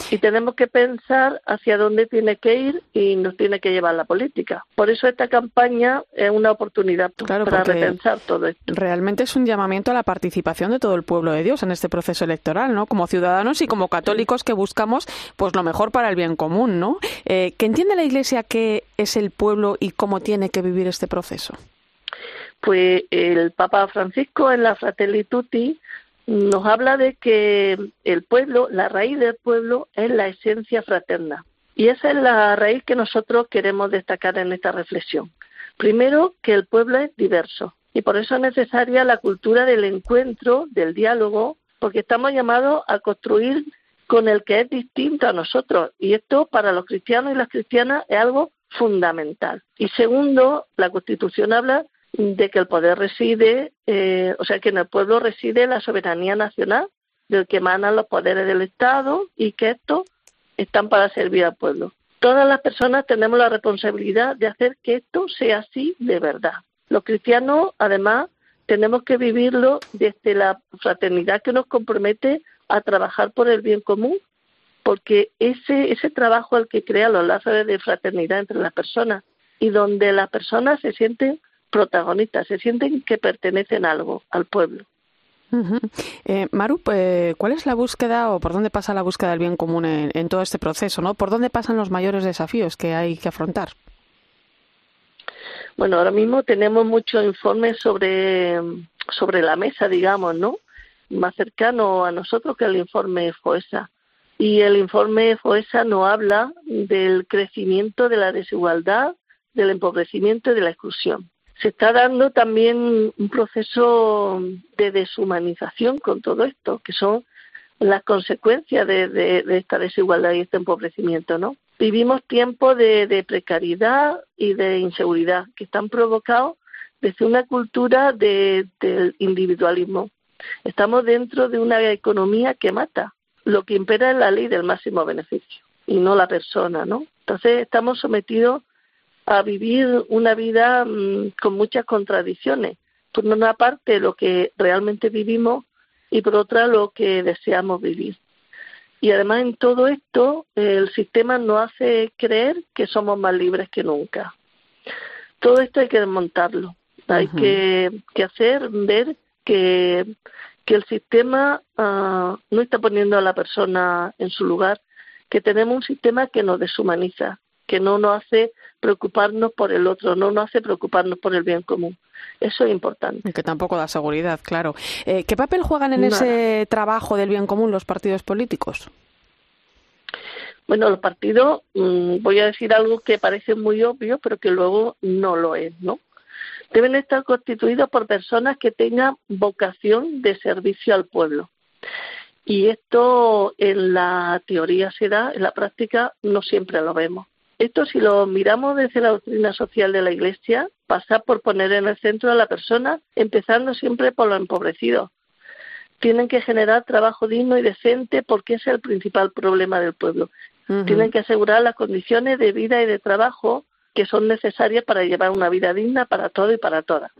Y tenemos que pensar hacia dónde tiene que ir y nos tiene que llevar la política. Por eso esta campaña es una oportunidad para repensar todo esto. Realmente es un llamamiento a la participación de todo el pueblo de Dios en este proceso electoral, ¿no? Como ciudadanos y como católicos que buscamos pues lo mejor para el bien común, ¿no? Eh, ¿Qué entiende la Iglesia que es el pueblo y cómo tiene que vivir este proceso? Pues el Papa Francisco en la Fratelli nos habla de que el pueblo, la raíz del pueblo es la esencia fraterna. Y esa es la raíz que nosotros queremos destacar en esta reflexión. Primero, que el pueblo es diverso y por eso es necesaria la cultura del encuentro, del diálogo, porque estamos llamados a construir con el que es distinto a nosotros. Y esto para los cristianos y las cristianas es algo fundamental. Y segundo, la Constitución habla de que el poder reside, eh, o sea, que en el pueblo reside la soberanía nacional, del que emanan los poderes del Estado y que estos están para servir al pueblo. Todas las personas tenemos la responsabilidad de hacer que esto sea así de verdad. Los cristianos, además, tenemos que vivirlo desde la fraternidad que nos compromete a trabajar por el bien común, porque ese, ese trabajo el que crea los lazos de fraternidad entre las personas y donde las personas se sienten protagonistas, se sienten que pertenecen a algo, al pueblo. eh, Maru, pues, ¿cuál es la búsqueda o por dónde pasa la búsqueda del bien común en, todo este proceso? ¿no? ¿Por dónde pasan los mayores desafíos que hay que afrontar? Bueno, ahora mismo tenemos muchos informes sobre, sobre la mesa, digamos, ¿no? Más cercano a nosotros que el informe FOESA. Y el informe FOESA no habla del crecimiento de la desigualdad, del empobrecimiento y de la exclusión se está dando también un proceso de deshumanización con todo esto, que son las consecuencias de, esta desigualdad y este empobrecimiento, ¿no? Vivimos tiempos de, precariedad y de inseguridad que están provocados desde una cultura del individualismo. Estamos dentro de una economía que mata. Lo que impera es la ley del máximo beneficio y no la persona, ¿no? Entonces estamos sometidos a vivir una vida mm, con muchas contradicciones. Por una parte, lo que realmente vivimos y por otra, lo que deseamos vivir. Y además, en todo esto, el sistema nos hace creer que somos más libres que nunca. Todo esto hay que desmontarlo. Hay que, hacer ver que, que el sistema ah, no está poniendo a la persona en su lugar, que tenemos un sistema que nos deshumaniza, que no nos hace preocuparnos por el otro, no nos hace preocuparnos por el bien común. Eso es importante. Y que tampoco da seguridad, claro. Eh, ¿Qué papel juegan en ese trabajo del bien común los partidos políticos? Bueno, los partidos, mm, voy a decir algo que parece muy obvio, pero que luego no lo es, ¿no? Deben estar constituidos por personas que tengan vocación de servicio al pueblo. Y esto en la teoría se da, en la práctica no siempre lo vemos. Esto si lo miramos desde la doctrina social de la Iglesia, pasa por poner en el centro a la persona, empezando siempre por lo empobrecido. tienen que generar trabajo digno y decente porque es el principal problema del pueblo. Tienen que asegurar las condiciones de vida y de trabajo que son necesarias para llevar una vida digna para todo y para todas.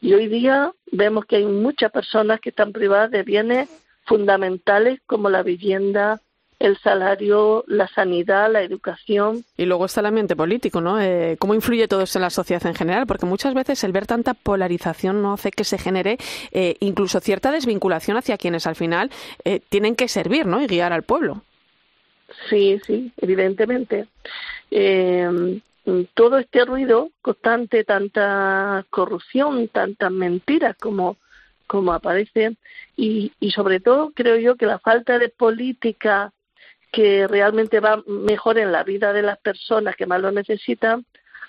Y hoy día vemos que hay muchas personas que están privadas de bienes fundamentales como la vivienda, el salario, la sanidad, la educación. Y luego está el ambiente político, ¿no? Eh, ¿Cómo influye todo eso en la sociedad en general? Porque muchas veces el ver tanta polarización no hace que se genere eh, incluso cierta desvinculación hacia quienes al final eh, tienen que servir, ¿no? Y guiar al pueblo. Sí, sí, evidentemente. todo este ruido constante, tanta corrupción, tantas mentiras como como aparece y, y sobre todo creo yo que la falta de política que realmente va mejor en la vida de las personas que más lo necesitan,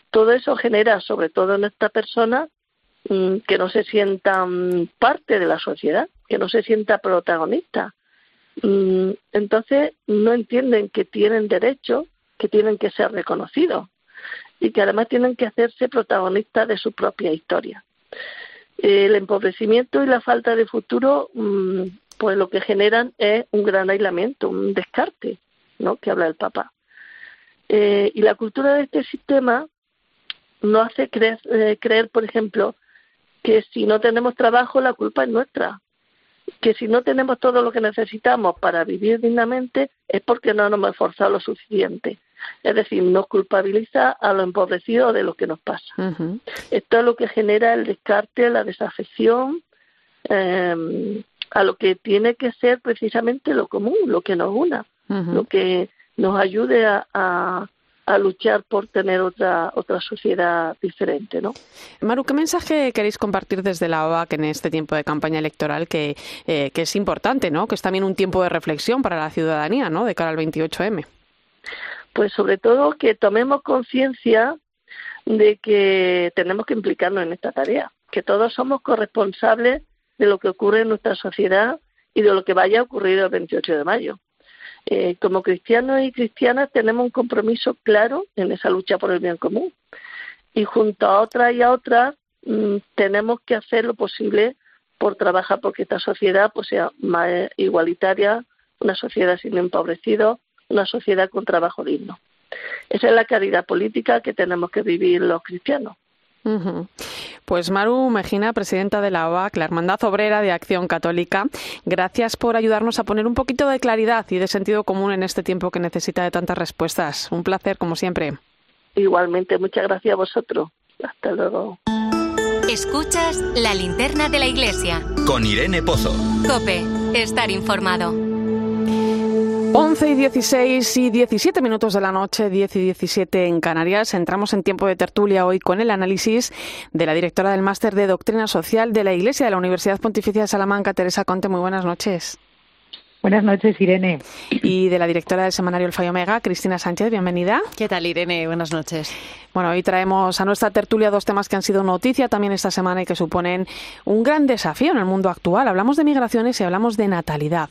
todo eso genera, sobre todo en esta persona, mm, que no se sientan parte de la sociedad, que no se sienta protagonista. Mm, entonces no entienden que tienen derecho, que tienen que ser reconocidos y que además tienen que hacerse protagonistas de su propia historia. El empobrecimiento y la falta de futuro mm, pues lo que generan es un gran aislamiento, un descarte, ¿no? Que habla el Papa. Eh, y la cultura de este sistema nos hace creer, eh, creer, por ejemplo, que si no tenemos trabajo la culpa es nuestra, que si no tenemos todo lo que necesitamos para vivir dignamente es porque no nos hemos esforzado lo suficiente. Es decir, nos culpabiliza a lo empobrecido de lo que nos pasa. Esto es lo que genera el descarte, la desafección, eh, a lo que tiene que ser precisamente lo común, lo que nos una, lo que nos ayude a, a, luchar por tener otra otra sociedad diferente, ¿no? Maru, ¿qué mensaje queréis compartir desde la OAC en este tiempo de campaña electoral que, eh, que es importante, ¿no? Que es también un tiempo de reflexión para la ciudadanía, ¿no? De cara al 28M. Pues sobre todo que tomemos conciencia de que tenemos que implicarnos en esta tarea, que todos somos corresponsables de lo que ocurre en nuestra sociedad y de lo que vaya a ocurrir el 28 de mayo. Eh, como cristianos y cristianas tenemos un compromiso claro en esa lucha por el bien común. Y junto a otras y a otras mm, tenemos que hacer lo posible por trabajar porque esta sociedad pues, sea más igualitaria, una sociedad sin empobrecidos, una sociedad con trabajo digno. Esa es la caridad política que tenemos que vivir los cristianos. Pues Maru Mejina, presidenta de la OAC, la Hermandad Obrera de Acción Católica, gracias por ayudarnos a poner un poquito de claridad y de sentido común en este tiempo que necesita de tantas respuestas. Un placer, como siempre. Igualmente, muchas gracias a vosotros. Hasta luego. Escuchas la linterna de la iglesia. Con Irene Pozo. Cope, estar informado. 11 y 16 y 17 minutos de la noche, 10 y 17 en Canarias. Entramos en tiempo de tertulia hoy con el análisis de la directora del Máster de Doctrina Social de la Iglesia de la Universidad Pontificia de Salamanca, Teresa Conte. Muy buenas noches. Buenas noches, Irene. Y de la directora del semanario El Fallo Omega, Cristina Sánchez, bienvenida. ¿Qué tal, Irene? Buenas noches. Bueno, hoy traemos a nuestra tertulia dos temas que han sido noticia también esta semana y que suponen un gran desafío en el mundo actual. Hablamos de migraciones y hablamos de natalidad.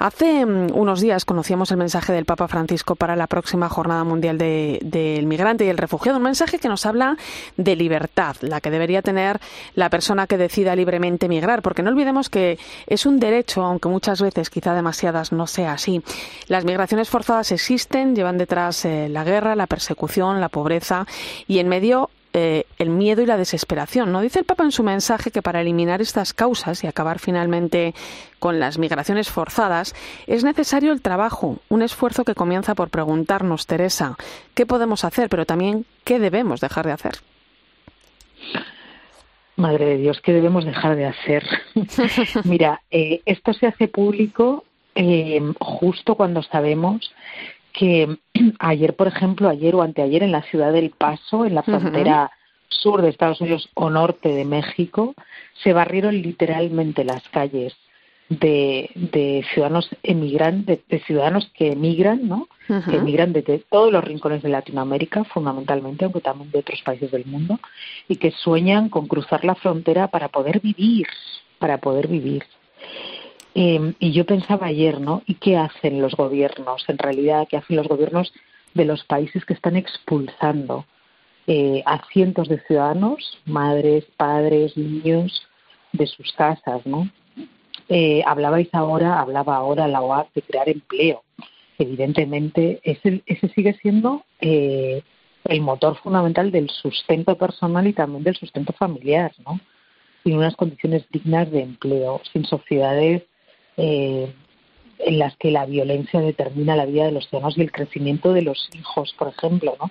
Hace mm, unos días conocíamos el mensaje del Papa Francisco para la próxima Jornada Mundial del Migrante y el Refugiado, un mensaje que nos habla de libertad, la que debería tener la persona que decida libremente migrar, porque no olvidemos que es un derecho, aunque muchas veces, quizá demasiadas, no sea así. Las migraciones forzadas existen, llevan detrás eh, la guerra, la persecución, la pobreza y en medio eh, el miedo y la desesperación. ¿no? Dice el Papa en su mensaje que para eliminar estas causas y acabar finalmente con las migraciones forzadas es necesario el trabajo, un esfuerzo que comienza por preguntarnos, Teresa, ¿qué podemos hacer? Pero también, ¿qué debemos dejar de hacer? Madre de Dios, ¿qué debemos dejar de hacer? Mira, eh, esto se hace público eh, justo cuando sabemos que ayer, por ejemplo, ayer o anteayer en la ciudad del Paso, en la frontera sur de Estados Unidos o norte de México, se barrieron literalmente las calles de, de ciudadanos emigrantes, de, ciudadanos que emigran, ¿no? Que emigran de todos los rincones de Latinoamérica, fundamentalmente, aunque también de otros países del mundo, y que sueñan con cruzar la frontera para poder vivir, para poder vivir. Eh, y yo pensaba ayer, ¿no? ¿Y qué hacen los gobiernos? En realidad, ¿qué hacen los gobiernos de los países que están expulsando eh, a cientos de ciudadanos, madres, padres, niños, de sus casas, ¿no? Eh, hablabais ahora, hablaba ahora la OAC de crear empleo. Evidentemente, ese, ese sigue siendo eh, el motor fundamental del sustento personal y también del sustento familiar, ¿no? Sin unas condiciones dignas de empleo, sin sociedades eh, en las que la violencia determina la vida de los ciudadanos y el crecimiento de los hijos, por ejemplo, ¿no?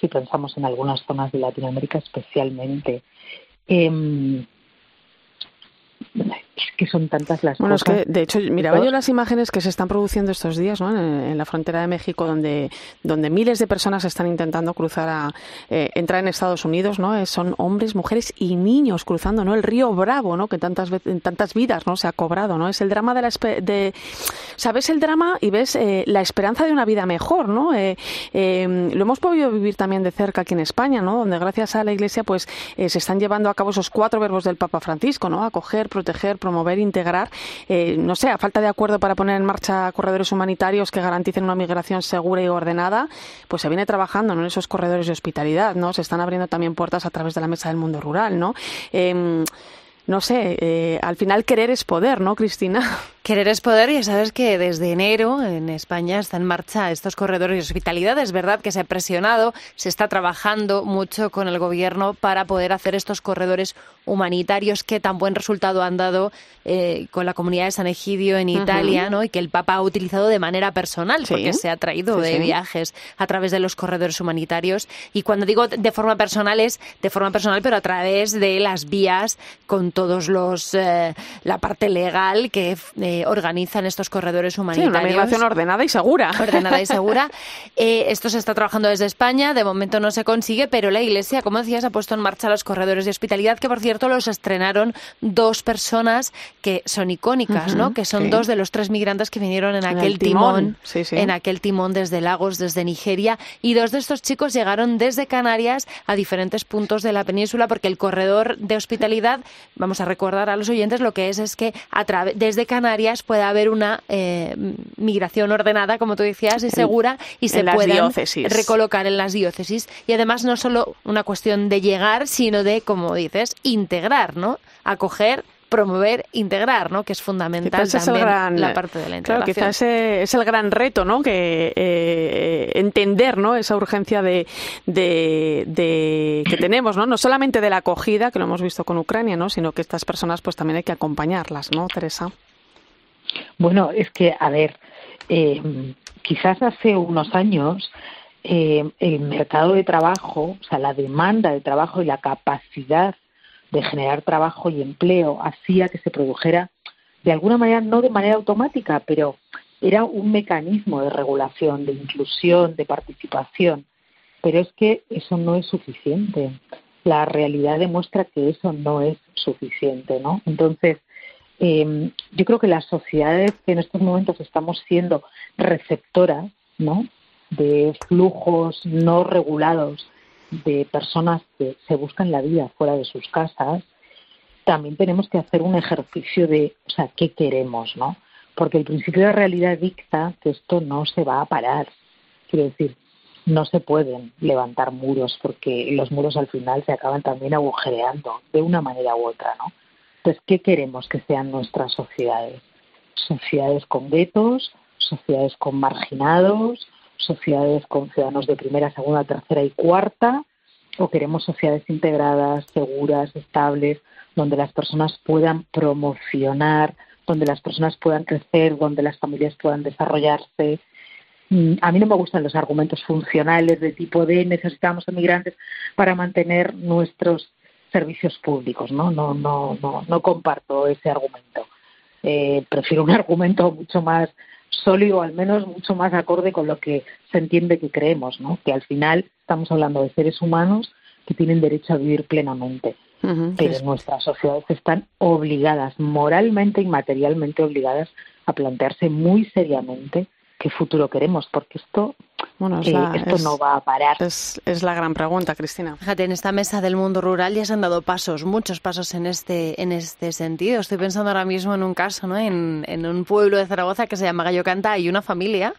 Si pensamos en algunas zonas de Latinoamérica especialmente. Eh, es que son tantas las bueno, cosas. es que, de hecho, miraba yo las imágenes que se están produciendo estos días ¿no? en, en, la frontera de México, donde, donde miles de personas están intentando cruzar a eh, entrar en Estados Unidos, ¿no? Eh, son hombres, mujeres y niños cruzando, ¿no? El río Bravo, ¿no? Que tantas tantas vidas, ¿no? Se ha cobrado, ¿no? Es el drama de la de, sabes el drama y ves eh, la esperanza de una vida mejor, ¿no? Eh, eh, lo hemos podido vivir también de cerca aquí en España, ¿no? Donde gracias a la Iglesia, pues, se están llevando a cabo esos cuatro verbos del Papa Francisco, ¿no? Acoger, proteger, promover, integrar. Eh, no sé, a falta de acuerdo para poner en marcha corredores humanitarios que garanticen una migración segura y ordenada, pues se viene trabajando ¿no? en esos corredores de hospitalidad, ¿no? Se están abriendo también puertas a través de la mesa del mundo rural, ¿no? Eh, no sé, eh, al final querer es poder, ¿no, Cristina? Querer es poder, ya sabes que desde enero en España está en marcha estos corredores de hospitalidad. Es verdad que se ha presionado, se está trabajando mucho con el gobierno para poder hacer estos corredores humanitarios que tan buen resultado han dado eh, con la comunidad de San Egidio en Italia, uh -huh. ¿no? Y que el Papa ha utilizado de manera personal, porque se ha traído sí, de sí. viajes a través de los corredores humanitarios. Y cuando digo de forma personal es de forma personal, pero a través de las vías con todos los eh, la parte legal que eh, organizan estos corredores humanitarios. Sí, una migración ordenada y segura. Ordenada y segura. Eh, esto se está trabajando desde España, de momento no se consigue, pero la Iglesia, como decías, ha puesto en marcha los corredores de hospitalidad, que por cierto los estrenaron dos personas que son icónicas, uh -huh, ¿no? Que son sí. dos de los tres migrantes que vinieron en, en aquel timón, timón sí, sí. en aquel timón desde Lagos, desde Nigeria, y dos de estos chicos llegaron desde Canarias a diferentes puntos de la península, porque el corredor de hospitalidad, vamos a recordar a los oyentes, lo que es es que a desde Canarias puede haber una eh, migración ordenada, como tú decías, y segura, y se puedan recolocar en las diócesis. Y además no solo una cuestión de llegar, sino de, como dices, integrar, ¿no? Acoger promover, integrar, ¿no? Que es fundamental quizás también es el gran, la parte de la integración. Claro, quizás ese es el gran reto, ¿no? Que eh, entender, ¿no? Esa urgencia de, de, de, que tenemos, ¿no? No solamente de la acogida, que lo hemos visto con Ucrania, ¿no? Sino que estas personas, pues también hay que acompañarlas, ¿no, Teresa? Bueno, es que, a ver, eh, quizás hace unos años eh, el mercado de trabajo, o sea, la demanda de trabajo y la capacidad de generar trabajo y empleo hacía que se produjera de alguna manera, no de manera automática, pero era un mecanismo de regulación, de inclusión, de participación. Pero es que eso no es suficiente. La realidad demuestra que eso no es suficiente, ¿no? Entonces, eh, yo creo que las sociedades que en estos momentos estamos siendo receptoras, ¿no? De flujos no regulados de personas que se buscan la vida fuera de sus casas, también tenemos que hacer un ejercicio de, o sea, ¿qué queremos, no? Porque el principio de realidad dicta que esto no se va a parar. Quiero decir, no se pueden levantar muros porque los muros al final se acaban también agujereando de una manera u otra, ¿no? Entonces, ¿qué queremos que sean nuestras sociedades? Sociedades con guetos, sociedades con marginados, sociedades con ciudadanos de primera, segunda, tercera y cuarta, o queremos sociedades integradas, seguras, estables, donde las personas puedan promocionar, donde las personas puedan crecer, donde las familias puedan desarrollarse. A mí no me gustan los argumentos funcionales de tipo de necesitamos emigrantes para mantener nuestros servicios públicos, ¿no? No, no, no, no comparto ese argumento. Eh, prefiero un argumento mucho más sólido, al menos mucho más acorde con lo que se entiende que creemos, ¿no? Que al final estamos hablando de seres humanos que tienen derecho a vivir plenamente. Uh -huh, pero sí. nuestras sociedades están obligadas, moralmente y materialmente obligadas, a plantearse muy seriamente qué futuro queremos, porque esto, bueno, eh, la, esto es, no va a parar. Es, es, la gran pregunta, Cristina. Fíjate, en esta mesa del mundo rural ya se han dado pasos, muchos pasos en este, en este sentido. Estoy pensando ahora mismo en un caso, ¿no? En, en un pueblo de Zaragoza que se llama Gallo Canta, hay una familia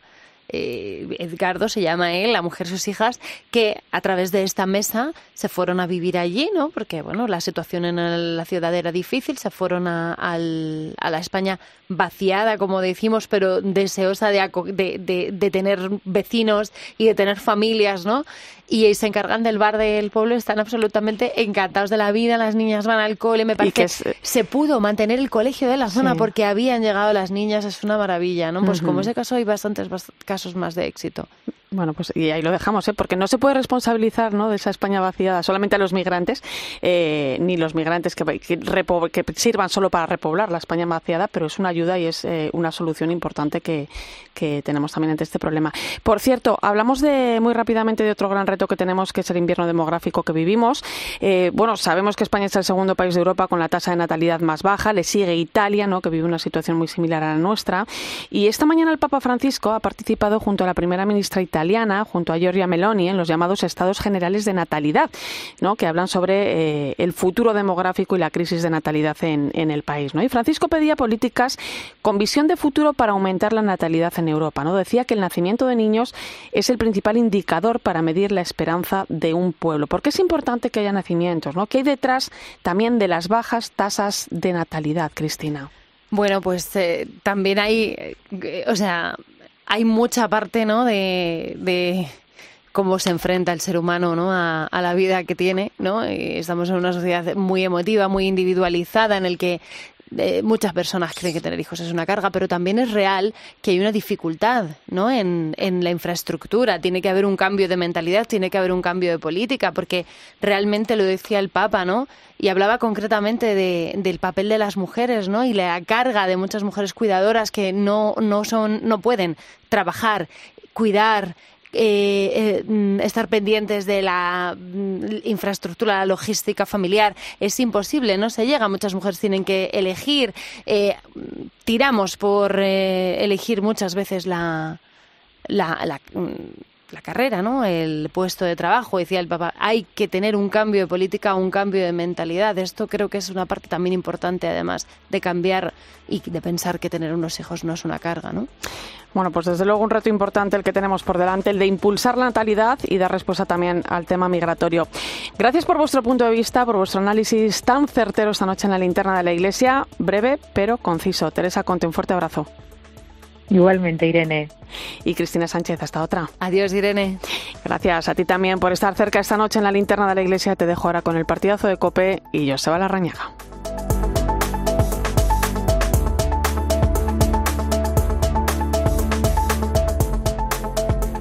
eh, Edgardo se llama él, la mujer, sus hijas, que a través de esta mesa se fueron a vivir allí, ¿no? Porque, bueno, la situación en la ciudad era difícil, se fueron a, al- a la España vaciada, como decimos, pero deseosa de, aco- de, de- de tener vecinos y de tener familias, ¿no? Y se encargan del bar del pueblo, están absolutamente encantados de la vida, las niñas van al cole, me parece que es- se pudo mantener el colegio de la zona Sí. porque habían llegado las niñas, es una maravilla, ¿no? Pues Ujú. como ese caso hay bastantes bast- casos más de éxito. Bueno, pues y ahí lo dejamos, ¿eh? porque no se puede responsabilizar ¿no? de esa España vaciada solamente a los migrantes, eh, ni los migrantes que, sirvan solo para repoblar la España vaciada, pero es una ayuda y es eh, una solución importante que, que tenemos también ante este problema. Por cierto, hablamos de muy rápidamente de otro gran reto que tenemos, que es el invierno demográfico que vivimos. Eh, bueno, sabemos que España es el segundo país de Europa con la tasa de natalidad más baja, le sigue Italia, ¿no? que vive una situación muy similar a la nuestra. Y esta mañana el Papa Francisco ha participado junto a la primera ministra italiana, junto a Giorgia Meloni, en los llamados Estados Generales de Natalidad, ¿no? que hablan sobre eh, el futuro demográfico y la crisis de natalidad en, en el país. ¿no? Y Francisco pedía políticas con visión de futuro para aumentar la natalidad en Europa. ¿no? Decía que el nacimiento de niños es el principal indicador para medir la esperanza de un pueblo. Porque es importante que haya nacimientos, ¿no? que hay detrás también de las bajas tasas de natalidad, Cristina. Bueno, pues eh, también hay, eh, o sea, hay mucha parte, ¿no? De, de cómo se enfrenta el ser humano, ¿no? A, a la vida que tiene, ¿no? Y estamos en una sociedad muy emotiva, muy individualizada, en el que eh, muchas personas creen que tener hijos es una carga, pero también es real que hay una dificultad ¿no? en, en la infraestructura. Tiene que haber un cambio de mentalidad, tiene que haber un cambio de política, porque realmente lo decía el Papa, ¿no? Y hablaba concretamente de, del papel de las mujeres, ¿no? Y la carga de muchas mujeres cuidadoras que no, no son, no pueden trabajar, cuidar, eh, eh, mm, estar pendientes de la mm, infraestructura, la logística familiar, es imposible, no se llega. Muchas mujeres tienen que elegir. eh, tiramos por eh, elegir muchas veces la, la, mm, la carrera, ¿no? El puesto de trabajo, decía el papá. Hay que tener un cambio de política, un cambio de mentalidad. Esto creo que es una parte también importante, además, de cambiar y de pensar que tener unos hijos no es una carga, ¿no? Bueno, pues desde luego un reto importante el que tenemos por delante, el de impulsar la natalidad y dar respuesta también al tema migratorio. Gracias por vuestro punto de vista, por vuestro análisis tan certero esta noche en la linterna de la Iglesia, breve pero conciso. Teresa Conte, un fuerte abrazo. Igualmente, Irene. Y Cristina Sánchez, hasta otra. Adiós, Irene. Gracias a ti también por estar cerca esta noche en la linterna de la Iglesia. Te dejo ahora con el partidazo de Cope y Joseba Larrañaga.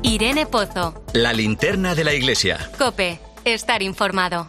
Irene Pozo, La linterna de la iglesia. Cope, estar informado.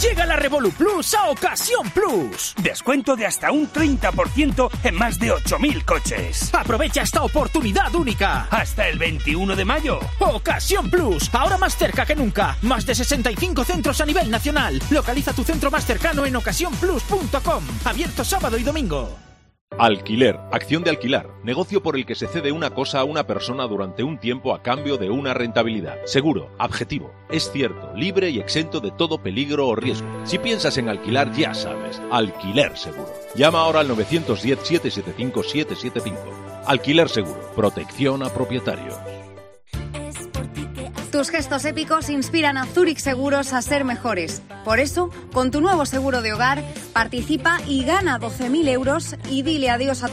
Llega la Revolu Plus a Ocasión Plus. Descuento de hasta un 30% en más de 8.000 coches. Aprovecha esta oportunidad única. Hasta el 21 de mayo. Ocasión Plus. Ahora más cerca que nunca. Más de 65 centros a nivel nacional. Localiza tu centro más cercano en ocasiónplus.com. Abierto sábado y domingo. Alquiler, acción de alquilar, negocio por el que se cede una cosa a una persona durante un tiempo a cambio de una rentabilidad. Seguro, objetivo, es cierto, libre y exento de todo peligro o riesgo. Si piensas en alquilar, ya sabes, alquiler seguro. Llama ahora al 910-775-775. Alquiler seguro, protección a propietarios. Tus gestos épicos inspiran a Zurich Seguros a ser mejores. Por eso, con tu nuevo seguro de hogar, participa y gana 12.000 euros y dile adiós a tu